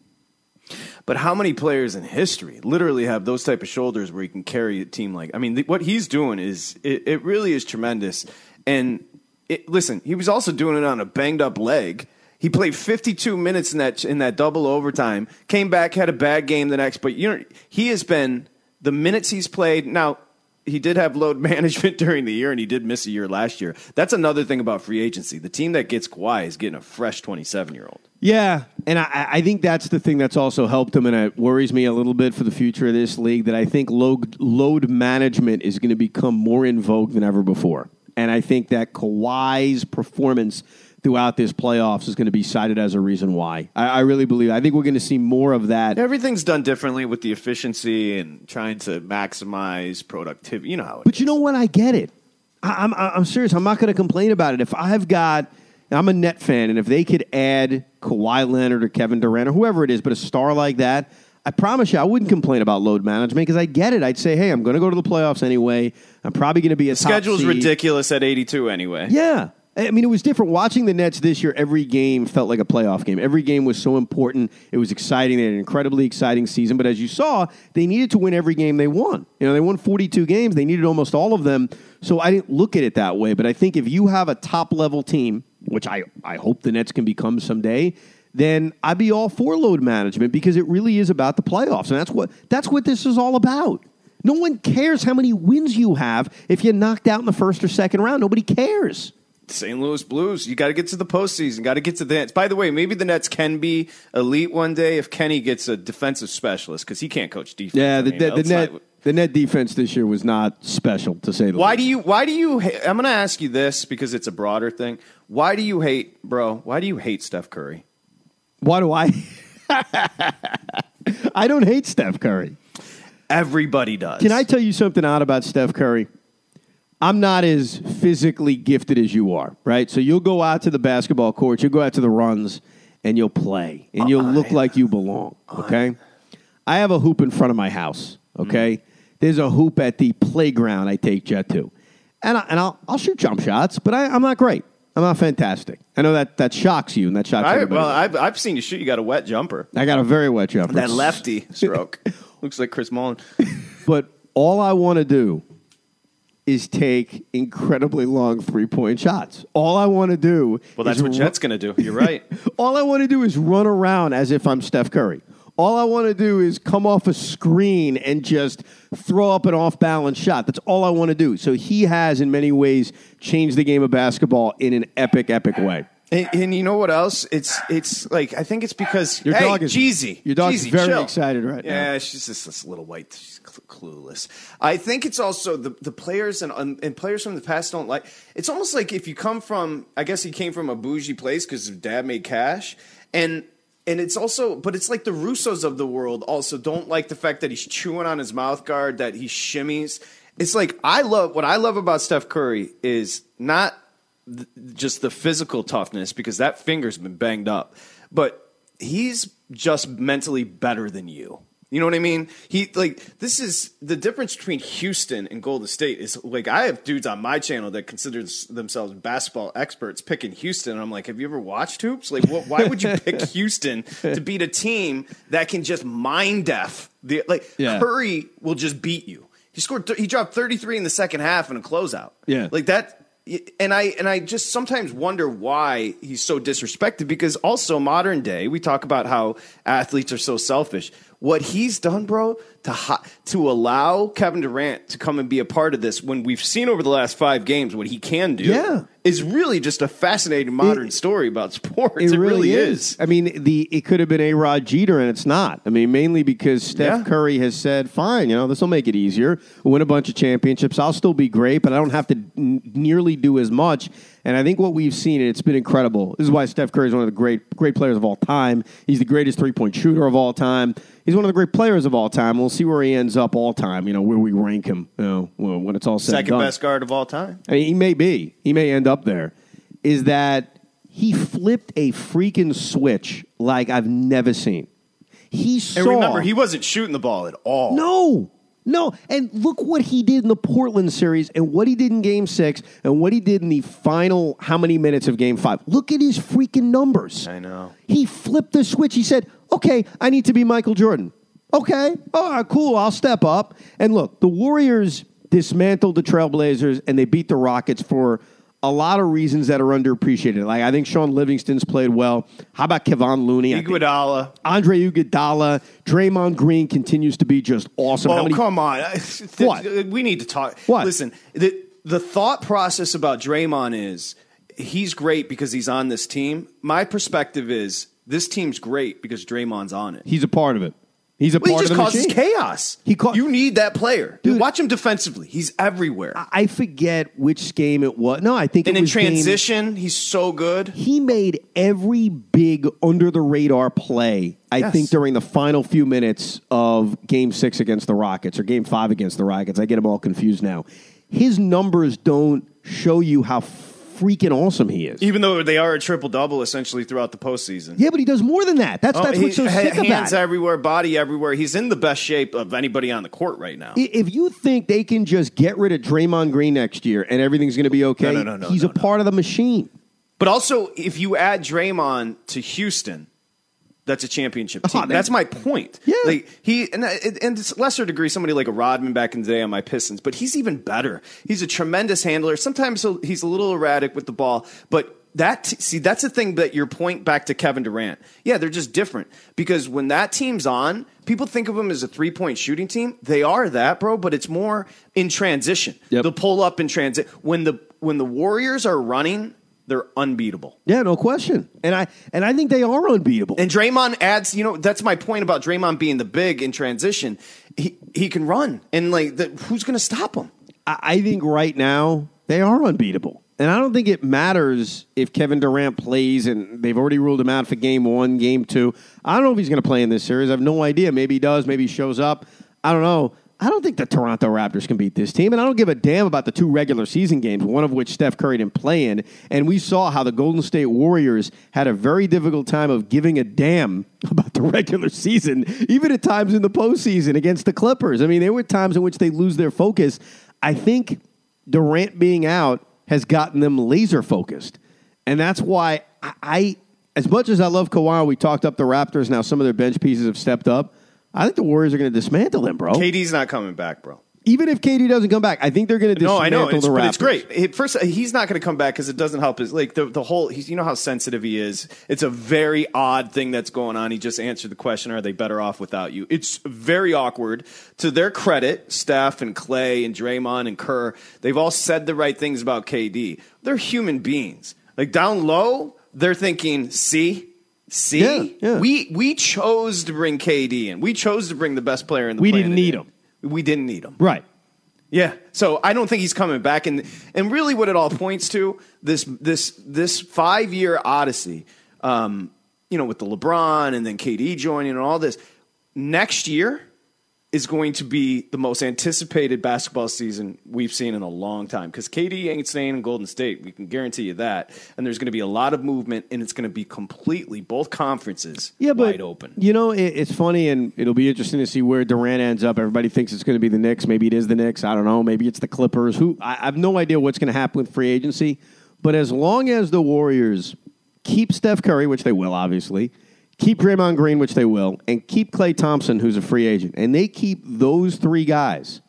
But how many players in history literally have those type of shoulders where he can carry a team like? I mean, th- what he's doing is it, it really is tremendous. And it, listen, he was also doing it on a banged up leg. He played 52 minutes in that in that double overtime. Came back, had a bad game the next. But you know, he has been the minutes he's played. Now he did have load management during the year, and he did miss a year last year. That's another thing about free agency. The team that gets Kawhi is getting a fresh 27 year old. Yeah, and I, I think that's the thing that's also helped him, and it worries me a little bit for the future of this league. That I think load, load management is going to become more in vogue than ever before, and I think that Kawhi's performance throughout this playoffs is going to be cited as a reason why. I, I really believe. I think we're going to see more of that. Everything's done differently with the efficiency and trying to maximize productivity. You know how it But you know what? I get it. I, I'm I'm serious. I'm not going to complain about it. If I've got, I'm a net fan, and if they could add Kawhi Leonard or Kevin Durant or whoever it is, but a star like that, I promise you, I wouldn't complain about load management because I get it. I'd say, hey, I'm going to go to the playoffs anyway. I'm probably going to be a The schedule's seed. ridiculous at 82 anyway. Yeah. I mean, it was different. Watching the Nets this year, every game felt like a playoff game. Every game was so important. It was exciting. They had an incredibly exciting season. But as you saw, they needed to win every game they won. You know, they won 42 games. They needed almost all of them. So I didn't look at it that way. But I think if you have a top level team, which I, I hope the Nets can become someday, then I'd be all for load management because it really is about the playoffs. And that's what that's what this is all about. No one cares how many wins you have if you're knocked out in the first or second round. Nobody cares. St. Louis Blues, you got to get to the postseason. Got to get to the Nets. By the way, maybe the Nets can be elite one day if Kenny gets a defensive specialist because he can't coach defense. Yeah, I the, mean, the, the net not- the net defense this year was not special to say the Why least. Why do you? Why do you? ha- I'm going to ask you this because it's a broader thing. Why do you hate, bro? Why do you hate Steph Curry? Why do I? I don't hate Steph Curry. Everybody does. Can I tell you something odd about Steph Curry? I'm not as physically gifted as you are, right? So you'll go out to the basketball court, you'll go out to the runs, and you'll play, and you'll look uh-uh. like you belong. Uh-uh. Okay. I have a hoop in front of my house. Mm. Okay. There's a hoop at the playground I take Jet to, and I, and I'll I'll shoot jump shots, but I, I'm not great. I'm not fantastic. I know that that shocks you, and that shocks I, everybody. well, I've, I've seen you shoot. You got a wet jumper. I got a very wet jumper. That lefty stroke looks like Chris Mullin. But all I want to do is take incredibly long three point shots. All I want to do. Well, that's what ru- Jet's going to do. You're right. All I want to do is run around as if I'm Steph Curry. All I want to do is come off a screen and just throw up an off balance shot. That's all I want to do. So he has, in many ways, changed the game of basketball in an epic, epic way. And, and you know what else? It's it's like I think it's because Your hey, dog is- Jeezy. your dog's Jeezy, very chill. excited right now. Yeah, she's just this little white. She's cl- clueless. I think it's also the the players and um, and players from the past don't like. It's almost like if you come from. I guess he came from a bougie place because his dad made cash, and and it's also, but it's like the Russos of the world also don't like the fact that he's chewing on his mouth guard, that he shimmies. It's like I love what I love about Steph Curry is not th- just the physical toughness because that finger's been banged up, but he's just mentally better than you. You know what I mean? He like this is the difference between Houston and Golden State is like I have dudes on my channel that consider themselves basketball experts picking Houston. And I'm like, have you ever watched hoops? Like, what, why would you pick Houston to beat a team that can just mind deaf? The like Yeah. Curry will just beat you. He scored. Th- he dropped 33 in the second half in a closeout. Yeah. like that. And I and I just sometimes wonder why he's so disrespected because also modern day we talk about how athletes are so selfish. What he's done, bro, to to allow Kevin Durant to come and be a part of this when we've seen over the last five games what he can do, Yeah. is really just a fascinating modern It- story about sports. It, really, is. I mean, the it could have been a Rod Jeter, and it's not. I mean, mainly because Steph Yeah. Curry has said, "Fine, you know, this will make it easier. We'll win a bunch of championships. I'll still be great, but I don't have to n- nearly do as much." And I think what we've seen, and it's been incredible. This is why Steph Curry is one of the great great players of all time. He's the greatest three point shooter of all time. He's one of the great players of all time. We'll see where he ends up all time. You know, where we rank him. You know, when it's all said and Second best guard of all time. I mean, he may be. He may end up there. Is that he flipped a freaking switch like I've never seen. He saw. And remember, he wasn't shooting the ball at all. no. No, and look what he did in the Portland series and what he did in game six and what he did in the final how many minutes of game five. Look at his freaking numbers. I know. He flipped the switch. He said, okay, I need to be Michael Jordan. Okay, all right, cool, I'll step up. And look, the Warriors dismantled the Trailblazers and they beat the Rockets for a lot of reasons that are underappreciated. Like I think Shaun Livingston's played well. How about Kevon Looney? Iguodala. Andre Iguodala, Draymond Green continues to be just awesome. Oh, many- come on. What? We need to talk. What? Listen, the, the thought process about Draymond is he's great because he's on this team. My perspective is this team's great because Draymond's on it. He's a part of it. He's a Well, he part just of the causes machine. chaos. He ca- you need that player. Dude. Watch him defensively. He's everywhere. I forget which game it was. No, I think and it in was game- transition, he's so good. he made every big under the radar play. I Yes. think during the final few minutes of Game Six against the Rockets or Game Five against the Rockets. I get them all confused now. His numbers don't show you how freaking awesome he is. Even though they are a triple double essentially throughout the postseason. Yeah, but he does more than that. That's Oh, that's he- what's so sick hands about it. everywhere, body everywhere. He's in the best shape of anybody on the court right now. If you think they can just get rid of Draymond Green next year and everything's going to be okay, No, no, no, no, he's no, a part of the machine. But also, if you add Draymond to Houston, that's a championship team. man. that's my point. Yeah. like he and uh, and to lesser degree, somebody like a Rodman back in the day on my Pistons, but he's even better. He's a tremendous handler. Sometimes he'll- he's a little erratic with the ball, but. That see, that's the thing that your point back to Kevin Durant. Yeah, they're just different because when that team's on, people think of them as a three point shooting team. They are that, bro, but it's more in transition. Yep. They'll pull up in transit when the when the Warriors are running, they're unbeatable. Yeah, no question. And I and I think they are unbeatable. And Draymond adds, you know, that's my point about Draymond being the big in transition. He he can run, and like, the, who's going to stop him? I, I think right now they are unbeatable. And I don't think it matters if Kevin Durant plays and they've already ruled him out for game one, game two. I don't know if he's going to play in this series. I have no idea. Maybe he does. Maybe he shows up. I don't know. I don't think the Toronto Raptors can beat this team, and I don't give a damn about the two regular season games, one of which Steph Curry didn't play in. And we saw how the Golden State Warriors had a very difficult time of giving a damn about the regular season, even at times in the postseason against the Clippers. I mean, there were times in which they lose their focus. I think Durant being out has gotten them laser focused. And that's why I, I, as much as I love Kawhi, we talked up the Raptors. Now some of their bench pieces have stepped up. I think the Warriors are going to dismantle them, bro. KD's not coming back, bro. Even if KD doesn't come back, I think they're going to No, dismantle I know, it's, the Raptors. but it's great. It, first, he's not going to come back because it doesn't help his like the the whole. He's, you know how sensitive he is. It's a very odd thing that's going on. He just answered the question: Are they better off without you? It's very awkward. To their credit, Steph and Klay and Draymond and Kerr, they've all said the right things about KD. They're human beings. Like down low, they're thinking, "See." See, Yeah, yeah. we we chose to bring KD in. We chose to bring the best player in the. We didn't need in. him. We didn't need him. Right. Yeah. So I don't think he's coming back, and and really, what it all points to this this this five year odyssey, um, you know, with the LeBron and then KD joining and all this. Next year is going to be the most anticipated basketball season we've seen in a long time because KD ain't staying in Golden State. We can guarantee you that, and there's going to be a lot of movement, and it's going to be completely both conferences Yeah, but wide open. you know it, it's funny, and it'll be interesting to see where Durant ends up. Everybody thinks it's going to be the Knicks. Maybe it is the Knicks. I don't know. Maybe it's the Clippers. Who I, I have no idea what's going to happen with free agency. But as long as the Warriors keep Steph Curry, which they will, obviously, keep Draymond Green, which they will, and keep Klay Thompson, who's a free agent, and they keep those three guys,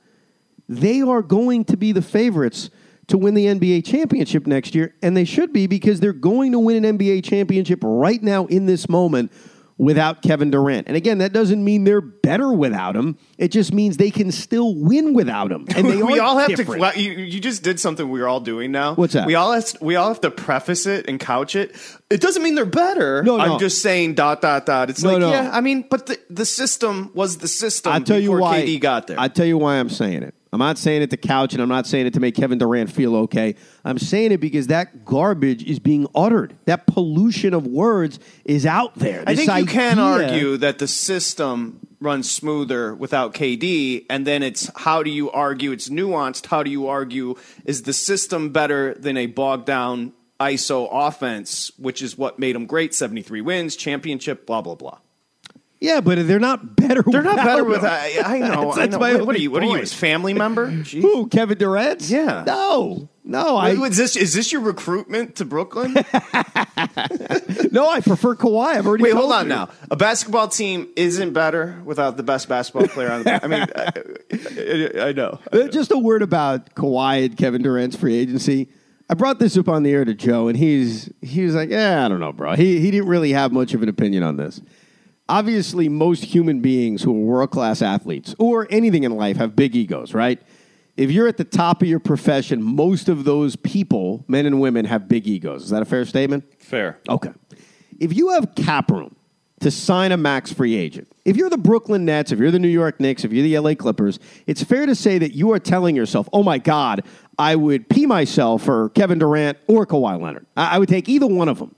they are going to be the favorites to win the NBA championship next year, and they should be because they're going to win an NBA championship right now in this moment without Kevin Durant. And again, that doesn't mean they're better without him. It just means they can still win without him. And they we all have different. to. You, you just did something we're all doing now. What's that? We all have, we all have to preface it and couch it. It doesn't mean they're better. No, no. I'm just saying dot dot dot. It's No, like no. yeah. I mean, but the the system was the system. I'll tell you why. KD got there. I'll tell you why I'm saying it. I'm not saying it to couch, and I'm not saying it to make Kevin Durant feel okay. I'm saying it because that garbage is being uttered. That pollution of words is out there. I This think you can argue that the system runs smoother without KD, and then it's how do you argue? It's nuanced. How do you argue? Is the system better than a bogged down ISO offense, which is what made them great? 73 wins, championship, blah, blah, blah. Yeah, but they're not better. They're not better with. him. I, I know. That's- I that's know. my What, what are only you? What are you? point. His family member? Jeez. Who? Kevin Durant? Yeah. No, no. I Is this is this your recruitment to Brooklyn? no. I prefer Kawhi. I've already. Wait, told hold on you. now. A basketball team isn't better without the best basketball player on the. I mean, I, I, I know. Uh, Just a word about Kawhi and Kevin Durant's free agency. I brought this up on the air to Joe, and he's he was like, "Yeah, I don't know, bro." He he didn't really have much of an opinion on this. Obviously, most human beings who are world class athletes or anything in life have big egos, right? If you're at the top of your profession, most of those people, men and women, have big egos. Is that a fair statement? Fair. Okay. If you have cap room to sign a max free agent, if you're the Brooklyn Nets, if you're the New York Knicks, if you're the LA Clippers, it's fair to say that you are telling yourself, oh my God, I would pee myself for Kevin Durant or Kawhi Leonard. I, I would take either one of them.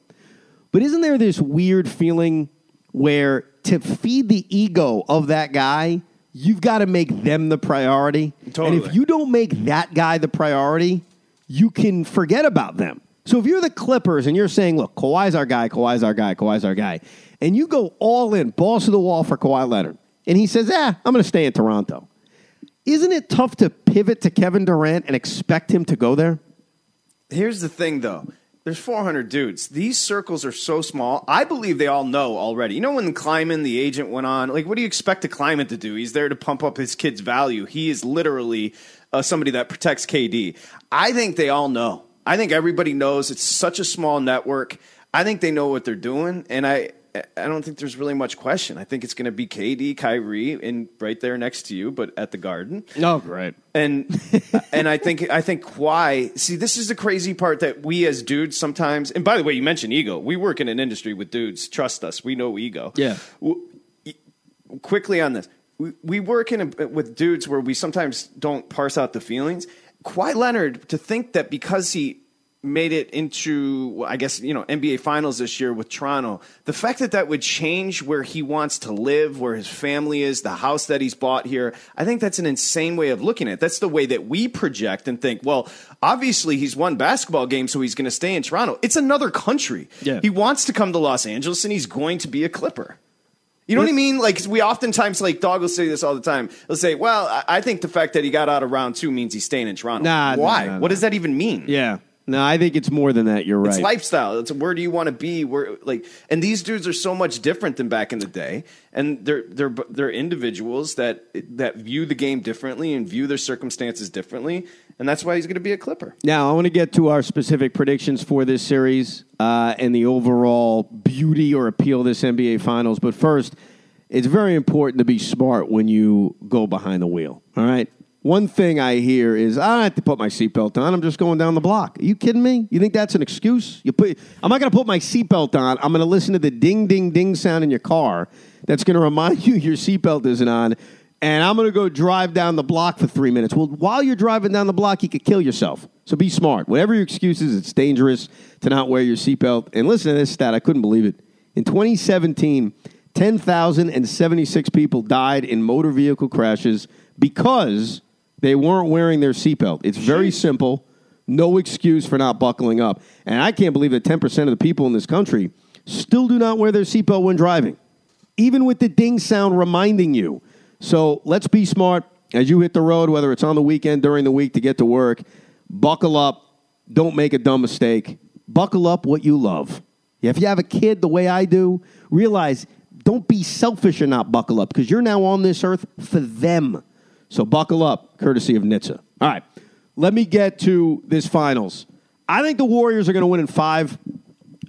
But isn't there this weird feeling where to feed the ego of that guy, you've got to make them the priority? And if you don't make that guy the priority, you can forget about them. So if you're the Clippers and you're saying, look, Kawhi's our guy, Kawhi's our guy, Kawhi's our guy, and you go all in, balls to the wall for Kawhi Leonard, and he says, ah, I'm going to stay in Toronto. Isn't it tough to pivot to Kevin Durant and expect him to go there? Here's the thing, though. There's 400 dudes. These circles are so small. I believe they all know already. You know when Kleiman, the agent, went on? Like, what do you expect a Kleiman to do? He's there to pump up his kid's value. He is literally uh, somebody that protects KD. I think they all know. I think everybody knows. It's such a small network. I think they know what they're doing, and I. I don't think there's really much question. I think it's going to be KD, Kyrie, and right there next to you, but at the Garden. No, great. And and I think I think Kawhi. See, this is the crazy part that we as dudes sometimes. And by the way, you mentioned ego. We work in an industry with dudes. Trust us, we know ego. Yeah. W- quickly on this, we, we work in a, with dudes where we sometimes don't parse out the feelings. Kawhi Leonard to think that because he made it into I guess you know NBA Finals this year with Toronto. The fact that that would change where he wants to live, where his family is, the house that he's bought here. I think that's an insane way of looking at it. That's the way that we project and think. Well, obviously he's won basketball games, so he's going to stay in Toronto. It's another country. Yeah. He wants to come to Los Angeles, and he's going to be a Clipper. You know what I mean? Like we oftentimes like Dog will say this all the time. He'll say, "Well, I- think the fact that he got out of round two means he's staying in Toronto." Nah, nah, why? nah, nah. What does that even mean? Yeah. No, I think it's more than that. You're right. It's lifestyle. It's where do you want to be? Where like, and these dudes are so much different than back in the day, and they're they're they're individuals that that view the game differently and view their circumstances differently, and that's why he's going to be a Clipper. Now, I want to get to our specific predictions for this series uh, and the overall beauty or appeal of this NBA Finals. But first, it's very important to be smart when you go behind the wheel. All right. One thing I hear is I don't have to put my seatbelt on. I'm just going down the block. Are you kidding me? You think that's an excuse? You put. I'm not going to put my seatbelt on. I'm going to listen to the ding, ding, ding sound in your car. That's going to remind you your seatbelt isn't on. And I'm going to go drive down the block for three minutes. Well, while you're driving down the block, you could kill yourself. So be smart. Whatever your excuse is, it's dangerous to not wear your seatbelt. And listen to this stat. I couldn't believe it. In 2017, 10,076 people died in motor vehicle crashes because they weren't wearing their seatbelt. It's very simple. No excuse for not buckling up. And I can't believe that 10% of the people in this country still do not wear their seatbelt when driving, even with the ding sound reminding you. So let's be smart as you hit the road, whether it's on the weekend, during the week to get to work. Buckle up. Don't make a dumb mistake. Buckle up what you love. If you have a kid the way I do, realize don't be selfish and not buckle up because you're now on this earth for them. So buckle up, courtesy of NHTSA. All right, let me get to this finals. I think the Warriors are going to win in five.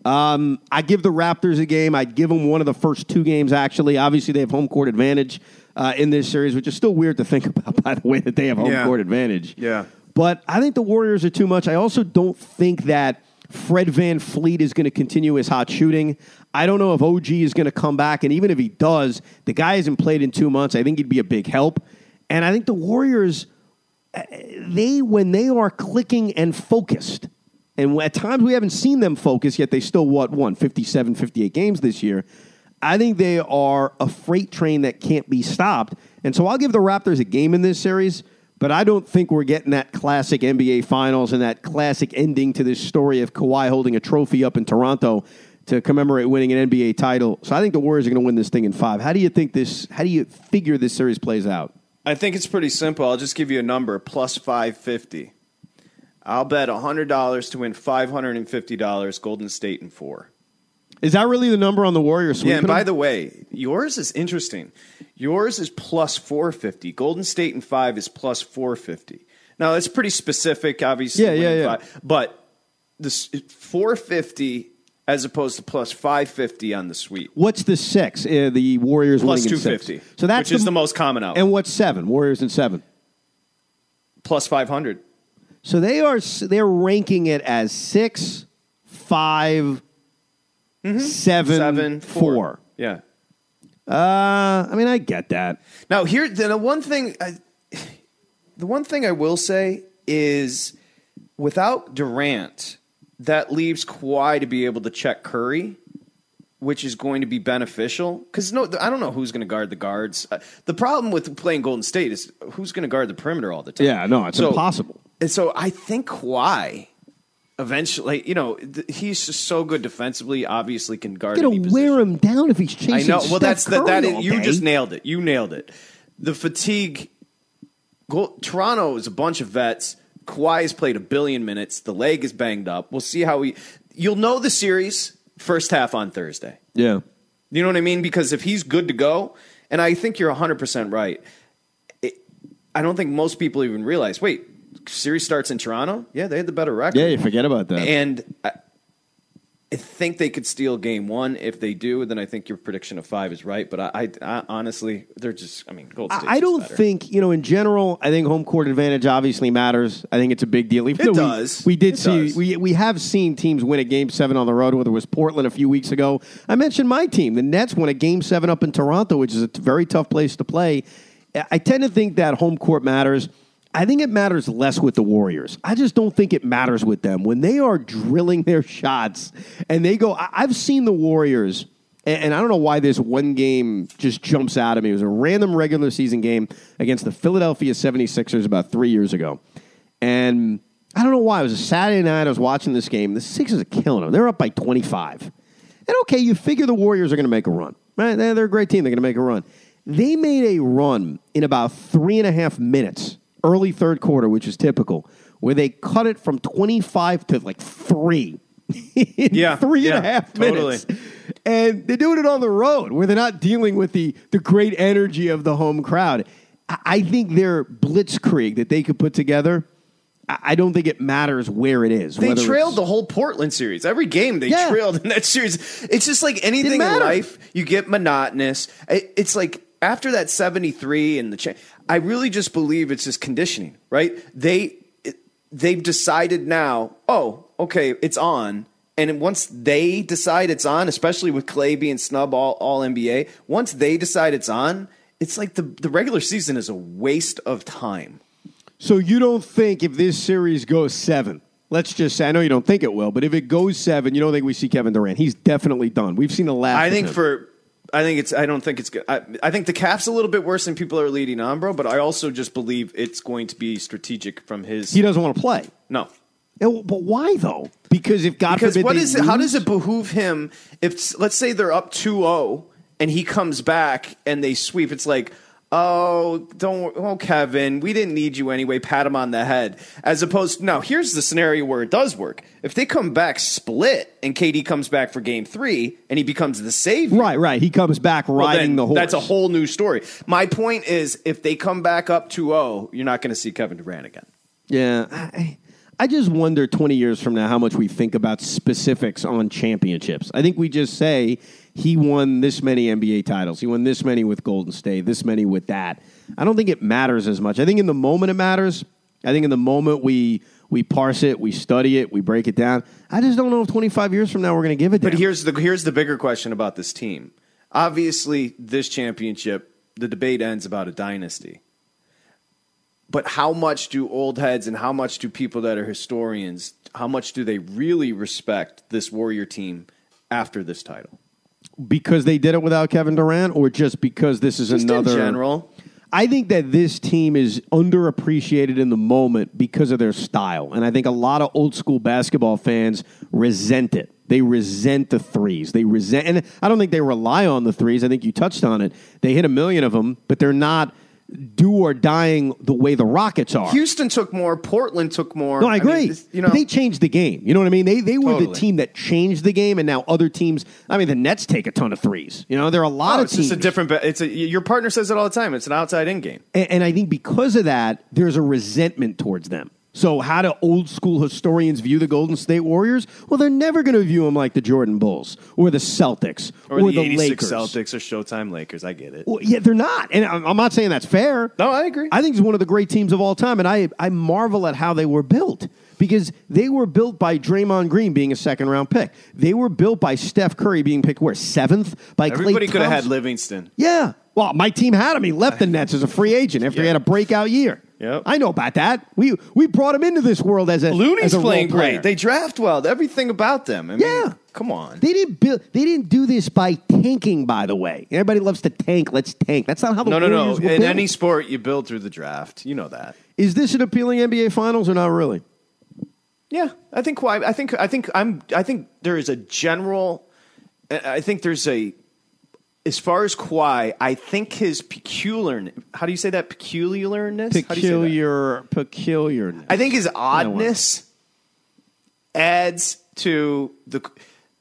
Um, I give the Raptors a game. I'd give them one of the first two games, actually. Obviously, they have home court advantage uh, in this series, which is still weird to think about, by the way, that they have home Yeah. court advantage. Yeah. But I think the Warriors are too much. I also don't think that Fred VanVleet is going to continue his hot shooting. I don't know if OG is going to come back. And even if he does, the guy hasn't played in two months. I think he'd be a big help. And I think the Warriors, uh, they, when they are clicking and focused, and at times we haven't seen them focus, yet they still, what, won 57, 58 games this year. I think they are a freight train that can't be stopped. And so I'll give the Raptors a game in this series, but I don't think we're getting that classic NBA Finals and that classic ending to this story of Kawhi holding a trophy up in Toronto to commemorate winning an NBA title. So I think the Warriors are going to win this thing in five. How do you think this? How do you figure this series plays out? I think it's pretty simple. I'll just give you a number plus 550. I'll bet $100 to win $550 Golden State in four. Is that really the number on the Warriors? Yeah, and by them? the way, yours is interesting. Yours is plus 450. Golden State in five is plus 450. Now, that's pretty specific, obviously. Yeah, yeah, yeah. Five, but this 450 as opposed to plus 550 on the suite. What's the six? Uh, the Warriors Plus winning in 250. six. So that's which is the most common out. And what's seven? Warriors and seven. plus 500. So they are they're ranking it as six, five, seven, Seven, four. four. Yeah. Uh, I mean, I get that. Now here, the one thing, I, the one thing I will say is, without Durant, that leaves Kawhi to be able to check Curry, which is going to be beneficial. Because no, I don't know who's going to guard the guards. Uh, the problem with playing Golden State is who's going to guard the perimeter all the time. Yeah, no, it's impossible. And so I think Kawhi. Eventually, you know, th- he's just so good defensively. Obviously, can guard. You're gonna position. wear him down if he's chasing. I know. Well, Steph that's that. Curry Is, all you just nailed it. You nailed it. The fatigue. Go, Toronto is a bunch of vets. Kawhi has played a billion minutes. The leg is banged up. We'll see how he. You'll know the series first half on Thursday. Yeah. You know what I mean? Because if he's good to go, and I think you're 100 percent right. It, I don't think most people even realize. Wait, series starts in Toronto. Yeah, they had the better record. Yeah, you forget about that. And uh, I, think they could steal game one. If they do, then I think your prediction of five is right. But I, I, I honestly, they're just. I mean, Gold State. I I don't think you know. In general, I think home court advantage obviously matters. I think it's a big deal. Even It though we- does. We, did It see does. we we have seen teams win a game seven on the road. Whether it was Portland a few weeks ago, I mentioned my team. The Nets won a game seven up in Toronto, which is a very tough place to play. I tend to think that home court matters. I think it matters less with the Warriors. I just don't think it matters with them when they are drilling their shots and they go. I, I've seen the Warriors. And, and I don't know why this one game just jumps out at me. It was a random regular season game against the Philadelphia 76ers about three years ago. And I don't know why. It was a Saturday night. I was watching this game. The Sixers are killing them. They're up by 25. And okay, you figure the Warriors are going to make a run. Right? They're a great team. They're going to make a run. They made a run in about three and a half minutes, early third quarter, which is typical, where they cut it from 25 to like three. in Yeah, three and a half minutes. totally. And they're doing it on the road where they're not dealing with the, the great energy of the home crowd. I, I think their blitzkrieg that they could put together, I, I don't think it matters where it is. They trailed the whole Portland series. Every game they Yeah. trailed in that series. It's just like anything in life, you get monotonous. It- It's like after that 73 and the cha- I really just believe it's just conditioning, right? They they've decided now, oh, okay, it's on. And once they decide it's on, especially with Klay being snub all, all NBA, once they decide it's on, it's like the, the regular season is a waste of time. So you don't think if this series goes seven, let's just say, I know you don't think it will, but if it goes seven, you don't think we see Kevin Durant. He's definitely done. We've seen the last. I of think him. for I think it's I don't think it's good. I, I think the cap's a little bit worse than people are leading on, bro. But I also just believe it's going to be strategic from his. he doesn't want to play. no, And- But why though? Because if God because forbid what is it? How does it behoove him if let's say they're up 2-0 and he comes back and they sweep? It's like. Oh, don't, oh, Kevin, we didn't need you anyway. Pat him on the head. As opposed, now here's the scenario where it does work. If they come back split and KD comes back for game three and he becomes the savior, Right, right. He comes back riding then the horse. That's a whole new story. My point is, if they come back up 2-0, you're not going to see Kevin Durant again. Yeah. I, I just wonder 20 years from now how much we think about specifics on championships. I think we just say he won this many NBA titles. He won this many with Golden State, this many with that. I don't think it matters as much. I think in the moment it matters. I think in the moment we we parse it, we study it, we break it down. I just don't know if 25 years from now we're going to give it But down. here's the here's the bigger question about this team. Obviously, this championship, the debate ends about a dynasty. But how much do old heads and how much do people that are historians, how much do they really respect this Warrior team after this title? Because they did it without Kevin Durant or just because this is Just another in general. I think that this team is underappreciated in the moment because of their style. And I think a lot of old school basketball fans resent it They resent the threes. They resent, and I don't think they rely on the threes. I think you touched on it. They hit a million of them, but they're not do or dying the way the Rockets are. Houston took more. Portland took more. No, I agree. mean, this- you know, But they changed the game. You know what I mean? They they were the team that changed the game, and now other teams. I mean, the Nets take a ton of threes. You know, there are a lot Oh, of it's teams. just a different. It's a, your partner says it all the time. It's an outside in game. and, and I think because of that, there's a resentment towards them. So, how do old school historians view the Golden State Warriors? Well, they're never going to view them like the Jordan Bulls or the Celtics Or, or, the, 86 Lakers. Celtics or Showtime Lakers. I get it. Well, yeah, they're not, and I'm I'm not saying that's fair. No, I agree. I think it's one of the great teams of all time, and I I marvel at how they were built because they were built by Draymond Green being a second round pick. They were built by Steph Curry being picked where seventh by Everybody could have had Livingston. Yeah. Well, my team had him. He left the Nets as a free agent after he had a breakout year. Yep. I know about that. We we brought him into this world as a Looney's as a role playing player. great. They draft well. Everything about them. I mean, Yeah. Come on. They didn't build. They didn't do this by tanking. By the way, everybody loves to tank. Let's tank. That's not how the no, no, no. In built. any sport, you build through the draft. You know that. Is this an appealing NBA Finals or not really? Yeah, I think. I think. I think. I'm. I think there is a general. I think there's a. As far as Kawhi, I think his peculiar. How do you say that? Peculiarness. How do you say that? Peculiar, peculiarness. I think his oddness adds to the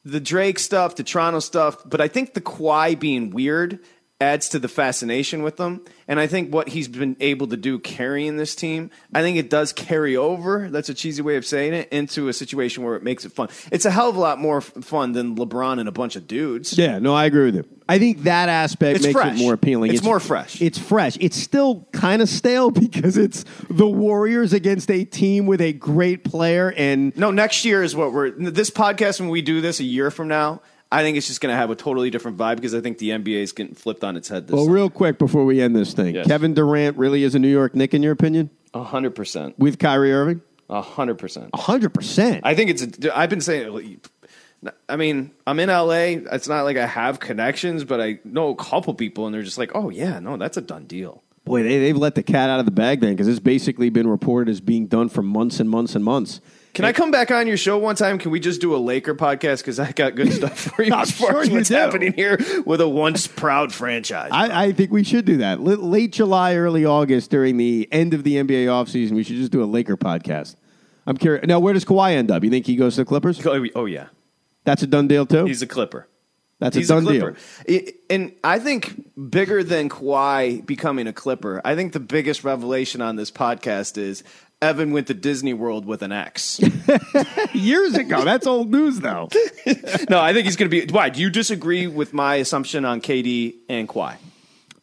the Drake stuff, the Toronto stuff, but I think the Kawhi being weird adds to the fascination with them. And I think what he's been able to do carrying this team, I think it does carry over. That's a cheesy way of saying it into a situation where it makes it fun. It's a hell of a lot more fun than LeBron and a bunch of dudes. Yeah, no, I agree with you. I think that aspect It's makes fresh. it more appealing. It's more fresh. It's fresh. It's still kind of stale because it's the Warriors against a team with a great player and No, next year is what we're this podcast when we do this a year from now. I think it's just going to have a totally different vibe because I think the NBA is getting flipped on its head this Well, real quick before we end this thing, Yes. Kevin Durant really is a New York Knick in your opinion A hundred percent. with Kyrie Irving? A hundred percent. hundred percent. I think it's. A, I've been saying. I mean, I'm in LA. It's not like I have connections, but I know a couple people, and they're just like, "Oh yeah, no, that's a done deal." Boy, they, they've let the cat out of the bag then because it's basically been reported as being done for months and months and months. Can I come back on your show one time? Can we just do a Laker podcast? Because I got good stuff for you as far sure as you what's do. happening here with a once proud franchise. I, I think we should do that. L- late July, early August, during the end of the NBA offseason, we should just do a Laker podcast. I'm curious. Now, where does Kawhi end up? You think he goes to the Clippers? oh, oh, yeah, That's a done deal, too? he's a Clipper. That's He's a done a deal. And I think bigger than Kawhi becoming a Clipper, I think the biggest revelation on this podcast is Evan went to Disney World with an ex. Years ago. That's old news, though. no, I think he's going to be. Why? Do you disagree with my assumption on KD and Kawhi?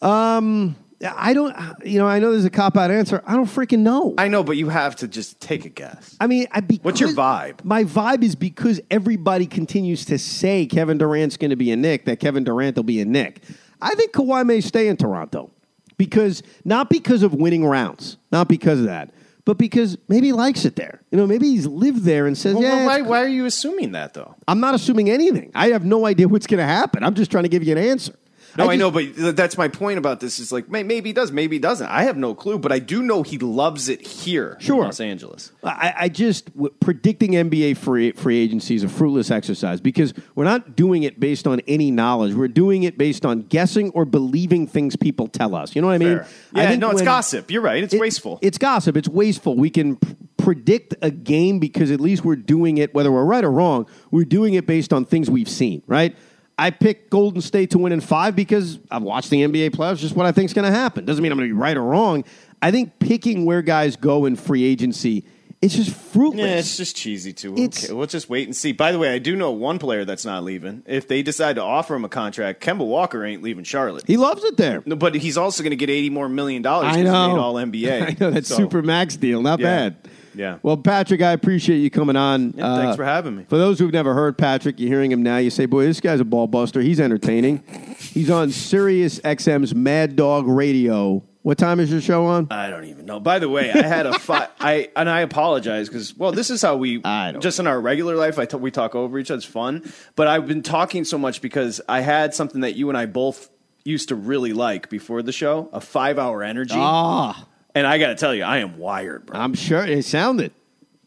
Um, I don't, you know, I know there's a cop out answer. I don't freaking know. I know, but you have to just take a guess. I mean, I, because, What's your vibe? My vibe is because everybody continues to say Kevin Durant's going to be a Knick, that Kevin Durant will be a Knick. I think Kawhi may stay in Toronto because not because of winning rounds, not because of that, but because maybe he likes it there. You know, maybe he's lived there and says, Well, "Yeah." why, why are you assuming that though? I'm not assuming anything. I have no idea what's going to happen. I'm just trying to give you an answer. No, I, just- know, but that's my point about this. Is like maybe he does, maybe he doesn't. I have no clue, but I do know he loves it here, Sure. in Los Angeles. I, I just w- predicting NBA free free agency is a fruitless exercise because we're not doing it based on any knowledge. We're doing it based on guessing or believing things people tell us. You know what I mean? Fair. I Yeah, think no, it's gossip. You're right. It's it- wasteful. It's gossip. It's wasteful. We can predict a game because at least we're doing it, whether we're right or wrong, we're doing it based on things we've seen, right? I picked Golden State to win in five because I've watched the NBA playoffs, just what I think is going to happen. Doesn't mean I'm going to be right or wrong. I think picking where guys go in free agency, it's just fruitless. Yeah, it's just cheesy too. Okay, we'll just wait and see. By the way, I do know one player that's not leaving. If they decide to offer him a contract, Kemba Walker ain't leaving Charlotte. he loves it there. No, but he's also going to get eighty more million dollars. I know. all NBA. I know that So, super max deal. Not Yeah. bad. Yeah. Well, Patrick, I appreciate you coming on. Uh, Yeah, thanks for having me. For those who've never heard Patrick, you're hearing him now. You say, "Boy, this guy's a ball buster. He's entertaining." He's on Sirius XM's Mad Dog Radio. What time is your show on? I don't even know. By the way, I had a fi- I and I apologize because well, this is how we I don't just in our regular life. I t- we talk over each other. It's fun, but I've been talking so much because I had something that you and I both used to really like before the show, a five hour energy. Ah, and I got to tell you, I am wired, bro. I'm sure it sounded.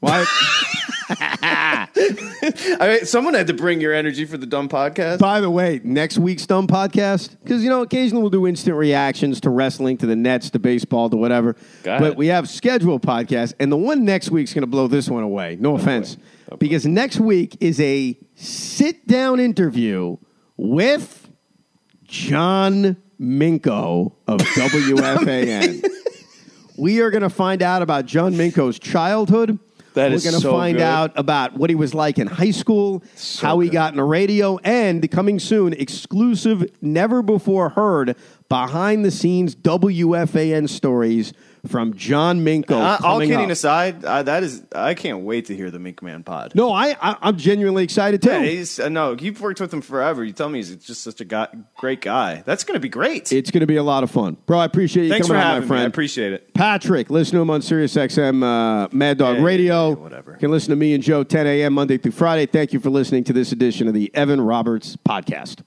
Why? I mean, someone had to bring your energy for the dumb podcast. By the way, next week's Dumb Podcast, because, you know, occasionally we'll do instant reactions to wrestling, to the Nets, to baseball, to whatever. Got but it. we have scheduled podcasts, and the one next week's going to blow this one away. No offense. Because next week is a sit down interview with John Minko of WFAN. We are going to find out about John Minko's childhood. That We're going to so find good. out about what he was like in high school, So how he good. got the radio, and coming soon, exclusive, never before heard, behind the scenes WFAN stories from John Minko. Uh, all kidding up. aside, uh, that is I can't wait to hear the Mink Man pod. No, I, I, I'm genuinely excited too. Yeah, he's, uh, no, you've worked with him forever. You tell me he's just such a guy, great guy. That's going to be great. it's going to be a lot of fun. Bro, I appreciate you Thanks for coming on, having my me. I appreciate it. Patrick, listen to him on Sirius XM uh, Mad Dog yeah, Radio. whatever. You can listen to me and Joe 10 a.m. Monday through Friday. Thank you for listening to this edition of the Evan Roberts Podcast.